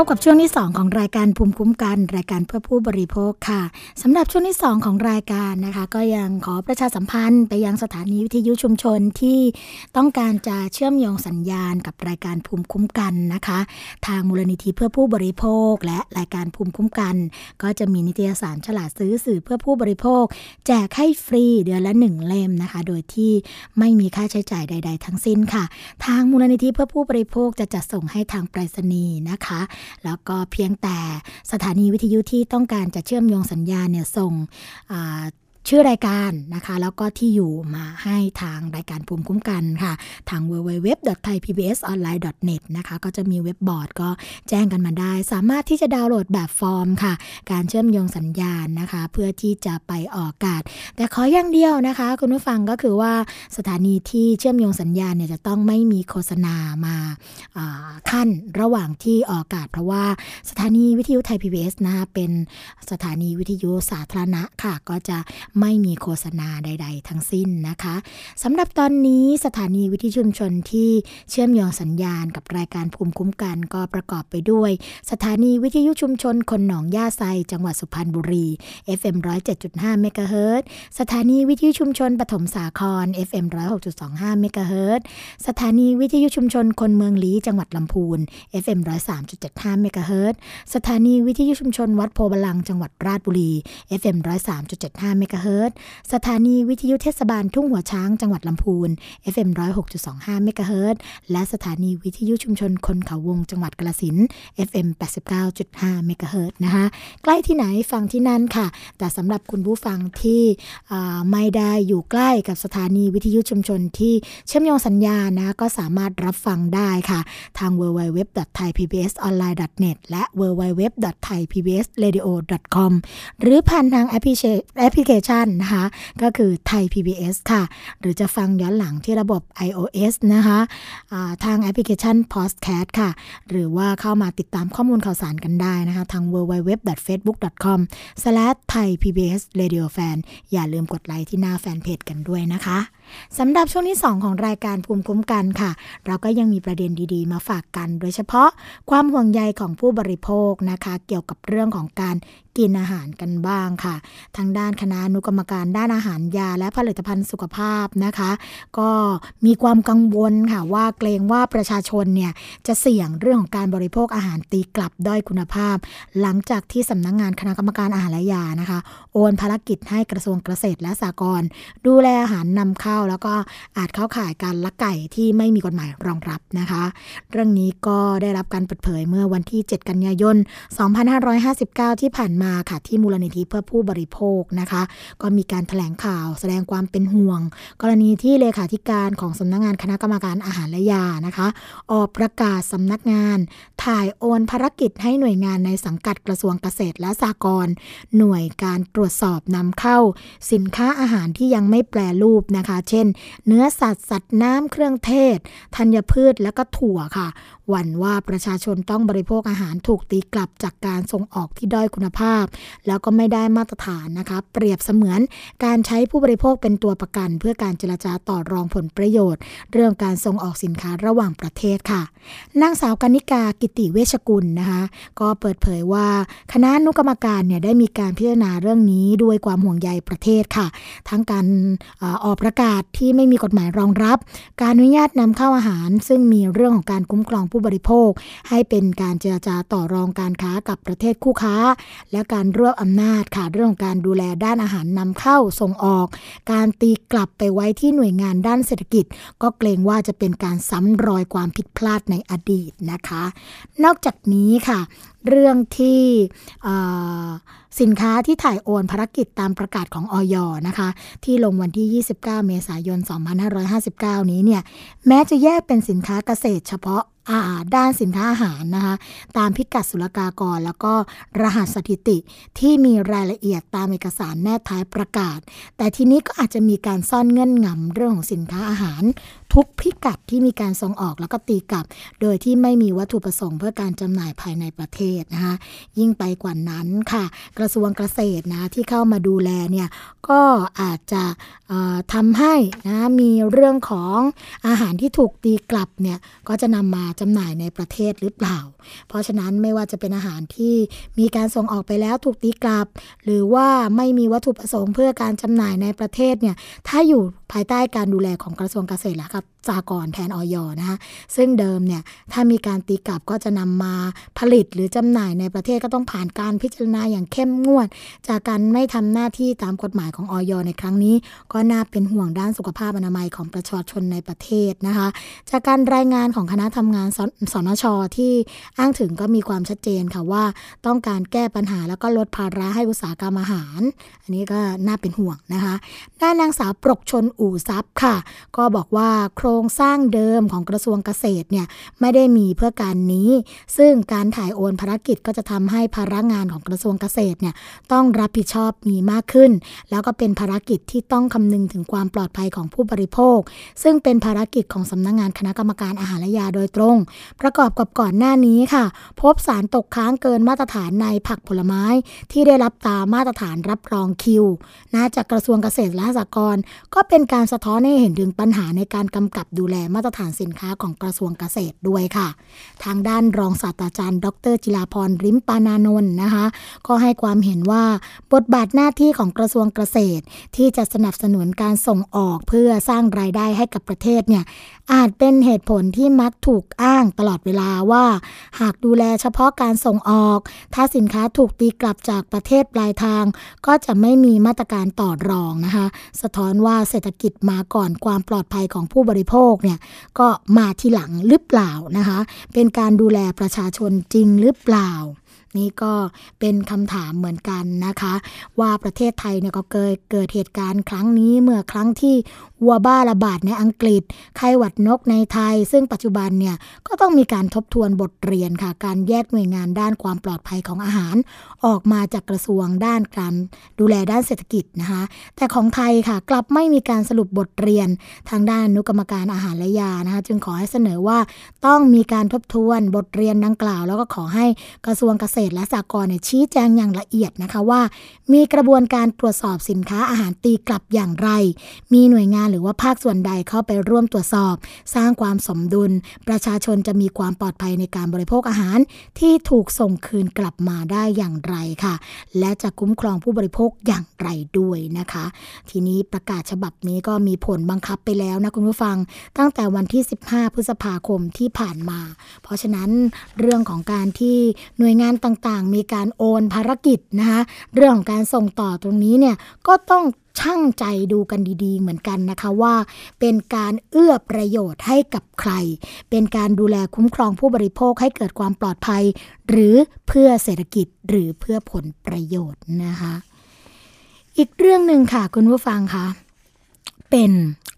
บกับช่วงที่ 2 ของรายการภูมิคุ้มกัน รายการเพื่อผู้บริโภคค่ะสำหรับช่วงที่ 2 ของรายการนะคะ ก็ยังขอประชาสัมพันธ์ไปยังสถานีวิทยุชุมชนที่ต้องการจะเชื่อมโยงสัญญาณกับรายการภูมิคุ้มกันนะคะ ทางมูลนิธิเพื่อผู้บริโภค และรายการภูมิคุ้มกัน ก็จะมีนิตยสารฉลาดซื้อสื่อเพื่อผู้บริโภค แจกให้ฟรีเดือนละหนึ่งเล่มนะคะ โดยที่ไม่มีค่าใช้จ่ายใด ๆ ทั้งสิ้นค่ะ ทางมูลนิธิเพื่อผู้บริโภคจะจัดส่งให้ทางไปรษณีย์นะคะแล้วก็เพียงแต่สถานีวิทยุที่ต้องการจะเชื่อมโยงสัญญาณเนี่ยส่งอ่า ชื่อรายการนะคะ แล้วก็ที่อยู่มาให้ทางรายการภูมิคุ้มกันค่ะ ทาง www.thaipbsonline.net นะคะ ก็จะมีเว็บบอร์ดก็แจ้งกันมาได้ สามารถที่จะดาวน์โหลดแบบฟอร์มค่ะ การเชื่อมโยงสัญญาณนะคะ เพื่อที่จะไปออกอากาศ แต่ขออย่างเดียวนะคะ คุณผู้ฟังก็คือว่าสถานีที่เชื่อมโยงสัญญาณเนี่ยจะต้องไม่มีโฆษณามาขั้นระหว่างที่ออกอากาศ เพราะว่าสถานีวิทยุไทย PBS นะคะเป็นสถานีวิทยุสาธารณะค่ะก็จะไม่มีโฆษณาใด ๆ ทั้งสิ้นนะคะสำหรับตอนนี้สถานีวิทยุชุมชนที่เชื่อมโยงสัญญาณกับรายการภูมิคุ้มกันก็ประกอบไปด้วย สถานีวิทยุชุมชนคนหนองย่าไซ จังหวัดสุพรรณบุรี FM 107.5เมกะเฮิรตสถานีวิทยุชุมชนปฐมสาคร FM 106.25เมกะเฮิรตสถานีวิทยุชุมชนคนเมืองลี้จังหวัดลำพูน FM 103.75เมกะเฮิรตสถานีวิทยุชุมชนวัดโพบาลัง จังหวัดราชบุรี FM 103.75เมกะเฮิรตสถานีวิทยุเทศบาลทุ่งหัวช้างจังหวัดลำพูน FM 106.25เมกะเฮิรตและสถานีวิทยุชุมชนคนเขาวงจังหวัดกาฬสิน FM 89.5เมกะเฮิรตนะคะ ใกล้ที่ไหนฟังที่นั่นค่ะ แต่สำหรับคุณผู้ฟังที่ไม่ได้อยู่ใกล้กับสถานีวิทยุชุมชนที่เชื่อมโยงสัญญาณนะก็สามารถรับฟังได้ค่ะ ทาง www.thaipbsonline.net และ www.thaipbsradio.com หรือผ่านทางแอปพลิเคแอปพลิเคชันนะคะก็คือไทย PBS ค่ะ หรือจะฟังย้อนหลังที่ระบบ iOS นะคะาทางแอปพลิเคชัน Podcast ค่ะ หรือว่าเข้ามาติดตามข้อมูลข่าวสารกันได้นะคะทาง www.facebook.com/thaipbsradiofan อย่าลืมกดไลค์ที่หน้าแฟนเพจกันด้วยนะคะสำหรับช่วงที่ 2 ของรายการภูมิคุ้มกันค่ะ เราก็ยังมีประเด็นดีๆ มาฝากกัน โดยเฉพาะความห่วงใยของผู้บริโภคนะคะ เกี่ยวกับเรื่องของการ กินอาหารกันบ้างค่ะ ทางด้านคณะอนุกรรมการด้านอาหารยา และผลิตภัณฑ์สุขภาพนะคะ ก็มีความกังวลค่ะว่าเกรงว่าประชาชนเนี่ยจะเสี่ยงเรื่องของการบริโภคอาหารตีกลับด้อยคุณภาพ หลังจากที่สำนักงงานคณะกรรมการอาหารและยานะคะ โอนภารกิจให้กระทรวงเกษตรและสหกรณ์ดูแลอาหารนำเข้า แล้วก็อาจเข้าข่ายการลักไก่ที่ไม่มีกฎหมายรองรับนะคะ เรื่องนี้ก็ได้รับการเปิดเผยเมื่อวันที่ 7 กันยายน 2559 ที่ผ่านมาาค่ะที่มูลนิธิเพื่อผู้บริโภคนะคะ ก็มีการถแถลงข่าวแสดงความเป็นห่วง กรณีที่เลขาธิการของสำนักงานคณะกรรมการอาหารและยานะคะ ออกประกาศสำนักงาน ถ่ายโอนภารกิจให้หน่วยงานในสังกัดกระทรวงเกษตรและสหกรณ์หน่วยการตรวจสอบนำเข้า สินค้าอาหารที่ยังไม่แปรรูปนะคะ เช่น เนื้อสัตว์สัตว์น้ำเครื่องเทศธัญพืชและก็ถั่วค่ะหวั่นว่าประชาชนต้องบริโภคอาหารถูกตีกลับจากการส่งออกที่ด้อยคุณภาพ แล้วก็ไม่ได้มาตรฐานนะคะ เปรียบเสมือนการใช้ผู้บริโภคเป็นตัวประกัน เพื่อการเจรจาต่อรองผลประโยชน์ เรื่องการส่งออกสินค้าระหว่างประเทศค่ะนางสาวกนิกากิติเวชกุลนะคะ ก็เปิดเผยว่าคณะนุกรรมการเนี่ยได้มีการพิจารณาเรื่องนี้ด้วยความห่วงใยประเทศค่ะ ทั้งการออออกประกาศที่ไม่มีกฎหมายรองรับ การอนุญาตนำเข้าอาหาร ซึ่งมีเรื่องของการคุ้มครองผู้บริโภค ให้เป็นการเจรจาต่อรองการค้ากับประเทศคู่ค้า และการรวบอำนาจค่ะเรื่องของการดูแลด้านอาหารนำเข้าส่งออก การตีกลับไปไว้ที่หน่วยงานด้านเศรษฐกิจ ก็เกรงว่าจะเป็นการซ้ำรอยความผิดพลาดในอดีตนะคะ นอกจากนี้ค่ะเรื่องที่สินค้าที่ถ่ายโอนภารกิจตามประกาศของออยนะคะ ที่ลงวันที่ 29 เมษายน 2559 นี้เนี่ย แม้จะแยกเป็นสินค้าเกษตรเฉพาะ ด้านสินค้าอาหารนะคะตามพิกัดศุลกากร แล้วก็รหัสสถิติที่มีรายละเอียดตามเอกสารแนบท้ายประกาศ แต่ทีนี้ก็อาจจะมีการซ่อนเงื่อนงำเรื่องของสินค้าอาหาร ทุกพิกัดที่มีการส่งออกแล้วก็ตีกลับ โดยที่ไม่มีวัตถุประสงค์เพื่อการจำหน่ายภายในประเทศนะคะยิ่งไปกว่านั้นค่ะ กระทรวงเกษตรนะที่เข้ามาดูแลเนี่ยก็อาจจะทำให้นะมีเรื่องของอาหารที่ถูกตีกลับเนี่ยก็จะนำมาจำหน่ายในประเทศหรือเปล่า เพราะฉะนั้นไม่ว่าจะเป็นอาหารที่มีการส่งออกไปแล้วถูกตีกลับ หรือว่าไม่มีวัตถุประสงค์เพื่อการจำหน่ายในประเทศเนี่ยถ้าอยู่ภายใต้การดูแลของกระทรวงเกษตรและครับสากรแทนออยนะคะซึ่งเดิมเนี่ยถ้ามีการตีกลับก็จะนำมาผลิตหรือจำหน่ายในประเทศก็ต้องผ่านการพิจารณาอย่างเข้มงวด จากการไม่ทำหน้าที่ตามกฎหมายของออยในครั้งนี้ ก็น่าเป็นห่วงด้านสุขภาพอนามัยของประชาชนในประเทศนะคะ จากการรายงานของคณะทำงานสสนชที่อ้างถึงก็มีความชัดเจนค่ะว่าต้องการแก้ปัญหาแล้วก็ลดภาระให้อุตสาหกรรมอาหาร อันนี้ก็น่าเป็นห่วงนะคะด้านนางสาวปรกชนอู่ทรัพย์ค่ะ ก็บอกว่าโครงสร้างเดิมของกระทรวงเกษตรเนี่ยไม่ได้มีเพื่อการนี้ ซึ่งการถ่ายโอนภารกิจก็จะทำให้ภาระงานของกระทรวงเกษตรเนี่ยต้องรับผิดชอบมีมากขึ้น แล้วก็เป็นภารกิจที่ต้องคำนึงถึงความปลอดภัยของผู้บริโภค ซึ่งเป็นภารกิจของสำนักงงานคณะกรรมการอาหารและยาโดยตรง ประกอบกับก่อนหน้านี้นี้ค่ะ พบสารตกค้างเกินมาตรฐานในผักผลไม้ที่ได้รับตามมาตรฐานรับรองคิวนะจากกระทรวงเกษตรและสหกรณ์ก็เป็นการสะท้อนให้เห็นถึงปัญหาในการกำกับดูแลมาตรฐานสินค้าของกระทรวงเกษตรด้วยค่ะ ทางด้านรองศาสตราจารย์ ดร จิลาพรริมปานานนท์นะคะ ก็ให้ความเห็นว่าบทบาทหน้าที่ของกระทรวงเกษตร ที่จะสนับสนุนการส่งออกเพื่อสร้างรายได้ให้กับประเทศเนี่ยอาจเป็นเหตุผลที่มักถูกอ้างตลอดเวลาว่า หากดูแลเฉพาะการส่งออก ถ้าสินค้าถูกตีกลับจากประเทศปลายทาง ก็จะไม่มีมาตรการต่อรองนะคะ สะท้อนว่าเศรษฐกิจมาก่อนความปลอดภัยของผู้บริโภคเนี่ยก็มาทีหลังหรือเปล่านะคะ เป็นการดูแลประชาชนจริงหรือเปล่านี่ก็เป็นคำถามเหมือนกันนะคะ ว่าประเทศไทยเนี่ยก็เกิดเกิดเหตุการณ์ครั้งนี้เมื่อครั้งที่ วัวบ้าระบาดในอังกฤษ ไข้หวัดนกในไทย ซึ่งปัจจุบันเนี่ยก็ต้องมีการทบทวนบทเรียนค่ะ การแยกหน่วยงานด้านความปลอดภัยของอาหาร ออกมาจากกระทรวงด้านการดูแลด้านเศรษฐกิจนะคะ แต่ของไทยค่ะกลับไม่มีการสรุปบทเรียนทางด้านอนุกรรมการอาหารและยานะคะ จึงขอให้เสนอว่าต้องมีการทบทวนบทเรียนดังกล่าว แล้วก็ขอให้กระทรวงเกษตรและสหกรณ์ชี้แจงอย่างละเอียดนะคะว่า มีกระบวนการตรวจสอบสินค้าอาหารตีกลับอย่างไร มีหน่วยงานหรือว่าภาคส่วนใดเข้าไปร่วมตรวจสอบ สร้างความสมดุล ประชาชนจะมีความปลอดภัยในการบริโภคอาหาร ที่ถูกส่งคืนกลับมาได้อย่างไรค่ะ และจะคุ้มครองผู้บริโภคอย่างไรด้วยนะคะ ทีนี้ประกาศฉบับนี้ก็มีผลบังคับไปแล้วนะคุณผู้ฟัง ตั้งแต่วันที่ 15 พฤษภาคมที่ผ่านมา เพราะฉะนั้นเรื่องของการที่หน่วยงานต่างๆ มีการโอนภารกิจนะคะเรื่องของการส่งต่อตรงนี้เนี่ยก็ต้อง ช่างใจดูกันดีๆ เหมือนกันนะคะว่า เป็นการเอื้อประโยชน์ให้กับใคร เป็นการดูแลคุ้มครองผู้บริโภคให้เกิดความปลอดภัย หรือเพื่อเศรษฐกิจหรือเพื่อผลประโยชน์นะคะ อีกเรื่องหนึ่งค่ะคุณผู้ฟังคะ เป็น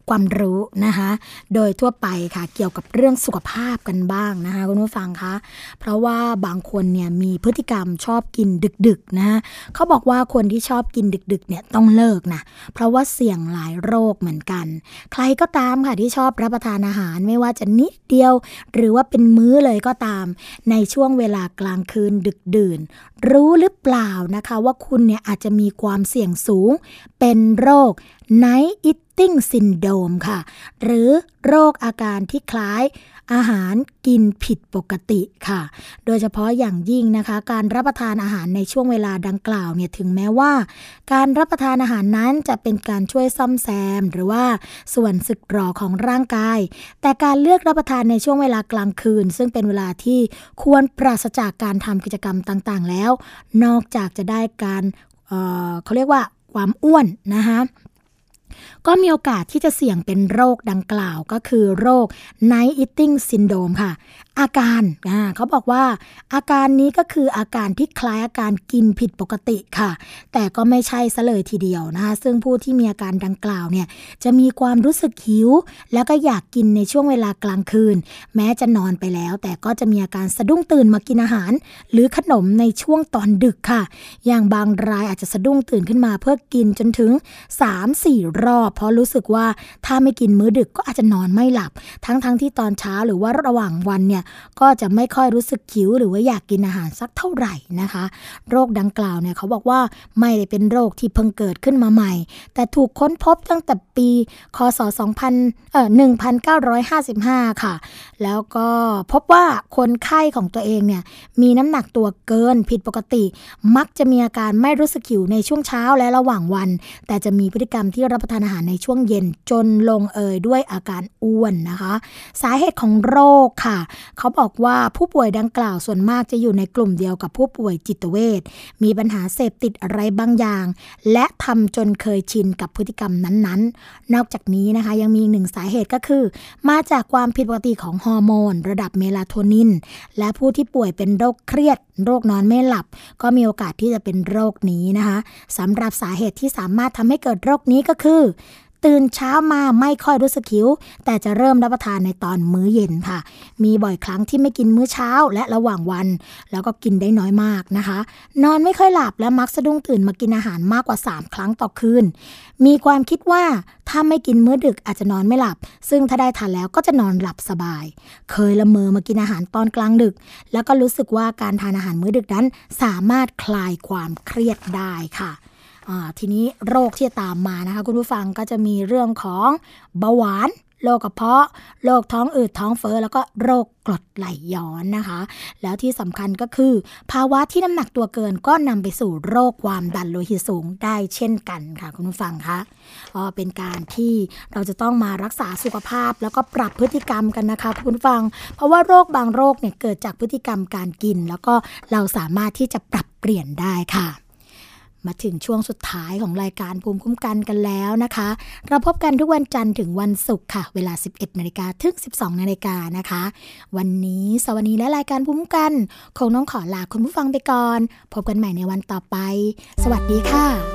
ความรู้นะคะโดยทั่วไปค่ะเกี่ยวกับเรื่องสุขภาพกันบ้างนะคะคุณผู้ฟังคะเพราะว่าบางคนเนี่ยมีพฤติกรรมชอบกินดึกๆนะเขาบอกว่าคนที่ชอบกินดึกๆเนี่ยต้องเลิกนะเพราะว่าเสี่ยงหลายโรคเหมือนกัน ใครก็ตามค่ะที่ชอบรับประทานอาหารไม่ว่าจะนิดเดียว หรือว่าเป็นมื้อเลยก็ตาม ในช่วงเวลากลางคืนดึกดื่น รู้หรือเปล่านะคะว่าคุณเนี่ยอาจจะมีความเสี่ยงสูงเป็นโรคไนต Night Eating Syndrome ค่ะ หรือโรคอาการที่คล้ายอาหารกินผิดปกติค่ะ โดยเฉพาะอย่างยิ่งนะคะ การรับประทานอาหารในช่วงเวลาดังกล่าวเนี่ยถึงแม้ว่า การรับประทานอาหารนั้นจะเป็นการช่วยซ่อมแซม หรือว่าส่วนสึกหรอของร่างกาย แต่การเลือกรับประทานในช่วงเวลากลางคืน ซึ่งเป็นเวลาที่ควรปราศจากการทำกิจกรรมต่างๆ แล้ว นอกจากจะได้การเเขาเรียกว่าความอ้วนนะคะ ก็มีโอกาสที่จะเสี่ยงเป็นโรคดังกล่าวก็คือโรค Night Eating Syndrome ค่ะ อาการเขาบอกว่า อาการนี้ก็คืออาการที่คล้ายอาการกินผิดปกติค่ะ แต่ก็ไม่ใช่ซะเลยทีเดียวนะคะซึ่งผู้ที่มีอาการดังกล่าวเนี่ยจะมีความรู้สึกหิว แล้วก็อยากกินในช่วงเวลากลางคืน แม้จะนอนไปแล้ว แต่ก็จะมีอาการสะดุ้งตื่นมากินอาหาร หรือขนมในช่วงตอนดึกค่ะ อย่างบางรายอาจจะสะดุ้งตื่นขึ้นมาเพื่อกินจนถึง 3-4 รอบ เพราะรู้สึกว่าถ้าไม่กินมื้อดึกก็อาจจะนอนไม่หลับ ทั้งๆทที่ตอนเช้าหรือว่าระหว่างวันเนี่ยก็จะไม่ค่อยรู้สึกหิวหรือว่าอยากกินอาหารสักเท่าไหร่นะคะ โรคดังกล่าวเนี่ยเขาบอกว่าไม่ได้เป็นโรคที่เพิ่งเกิดขึ้นมาใหม่ แต่ถูกค้นพบตั้งแต่ปี คศ 2000เอ่อ1955 ค่ะ แล้วก็พบว่าคนไข้ของตัวเองเนี่ยมีน้ำหนักตัวเกินผิดปกติ มักจะมีอาการไม่รู้สึกหิวในช่วงเช้าและระหว่างวัน แต่จะมีพฤติกรรมที่รับประทานอาหารในช่วงเย็นจนลงเอยด้วยอาการอ้วนนะคะ สาเหตุของโรคค่ะเขาบอกว่าผู้ป่วยดังกล่าวส่วนมากจะอยู่ในกลุ่มเดียวกับผู้ป่วยจิตเวชมีปัญหาเสพติดอะไรบางอย่าง และทำจนเคยชินกับพฤติกรรมนั้นๆ นอกจากนี้นะคะยังมีหนึ่งสาเหตุก็คือ มาจากความผิดปกติของฮอร์โมน ระดับเมลาโทนิน และผู้ที่ป่วยเป็นโรคเครียด โรคนอนไม่หลับ ก็มีโอกาสที่จะเป็นโรคนี้นะคะสำหรับสาเหตุที่สามารถทำให้เกิดโรคนี้ก็คือ ตื่นเช้ามาไม่ค่อยรู้สึกหิว แต่จะเริ่มรับประทานในตอนมื้อเย็นค่ะ มีบ่อยครั้งที่ไม่กินมื้อเช้าและระหว่างวัน แล้วก็กินได้น้อยมากนะคะ นอนไม่ค่อยหลับและมักสะดุ้งตื่นมากินอาหารมากกว่า 3 ครั้งต่อคืน มีความคิดว่าถ้าไม่กินมื้อดึกอาจจะนอนไม่หลับ ซึ่งถ้าได้ทานแล้วก็จะนอนหลับสบาย เคยละเมอมากินอาหารตอนกลางดึก แล้วก็รู้สึกว่าการทานอาหารมื้อดึกนั้น สามารถคลายความเครียดได้ค่ะ ทีนี้โรคที่ตามมานะคะคุณผู้ฟังก็จะมีเรื่องของเบาหวานโรคกระเพาะ โรคท้องอืดท้องเฟ้อ แล้วก็โรคกรดไหลย้อนนะคะ แล้วที่สำคัญก็คือ ภาวะที่น้ำหนักตัวเกินก็นำไปสู่โรคความดันโลหิตสูงได้เช่นกันค่ะคุณผู้ฟังคะเป็นการที่เราจะต้องมารักษาสุขภาพ แล้วก็ปรับพฤติกรรมกันนะคะคุณผู้ฟัง เพราะว่าโรคบางโรคเนี่ยเกิดจากพฤติกรรมการกิน แล้วก็เราสามารถที่จะปรับเปลี่ยนได้ค่ะ มาถึงช่วงสุดท้ายของรายการภูมิคุ้มกันกันแล้วนะคะ เราพบกันทุกวันจันทร์ถึงวันศุกร์ค่ะ เวลา 11นาฬิกาถึง 12นาฬิกานะคะ วันนี้สวัสดีและรายการภูมิคุ้มกันคงต้องขอลาคุณผู้ฟังไปก่อน พบกันใหม่ในวันต่อไป สวัสดีค่ะ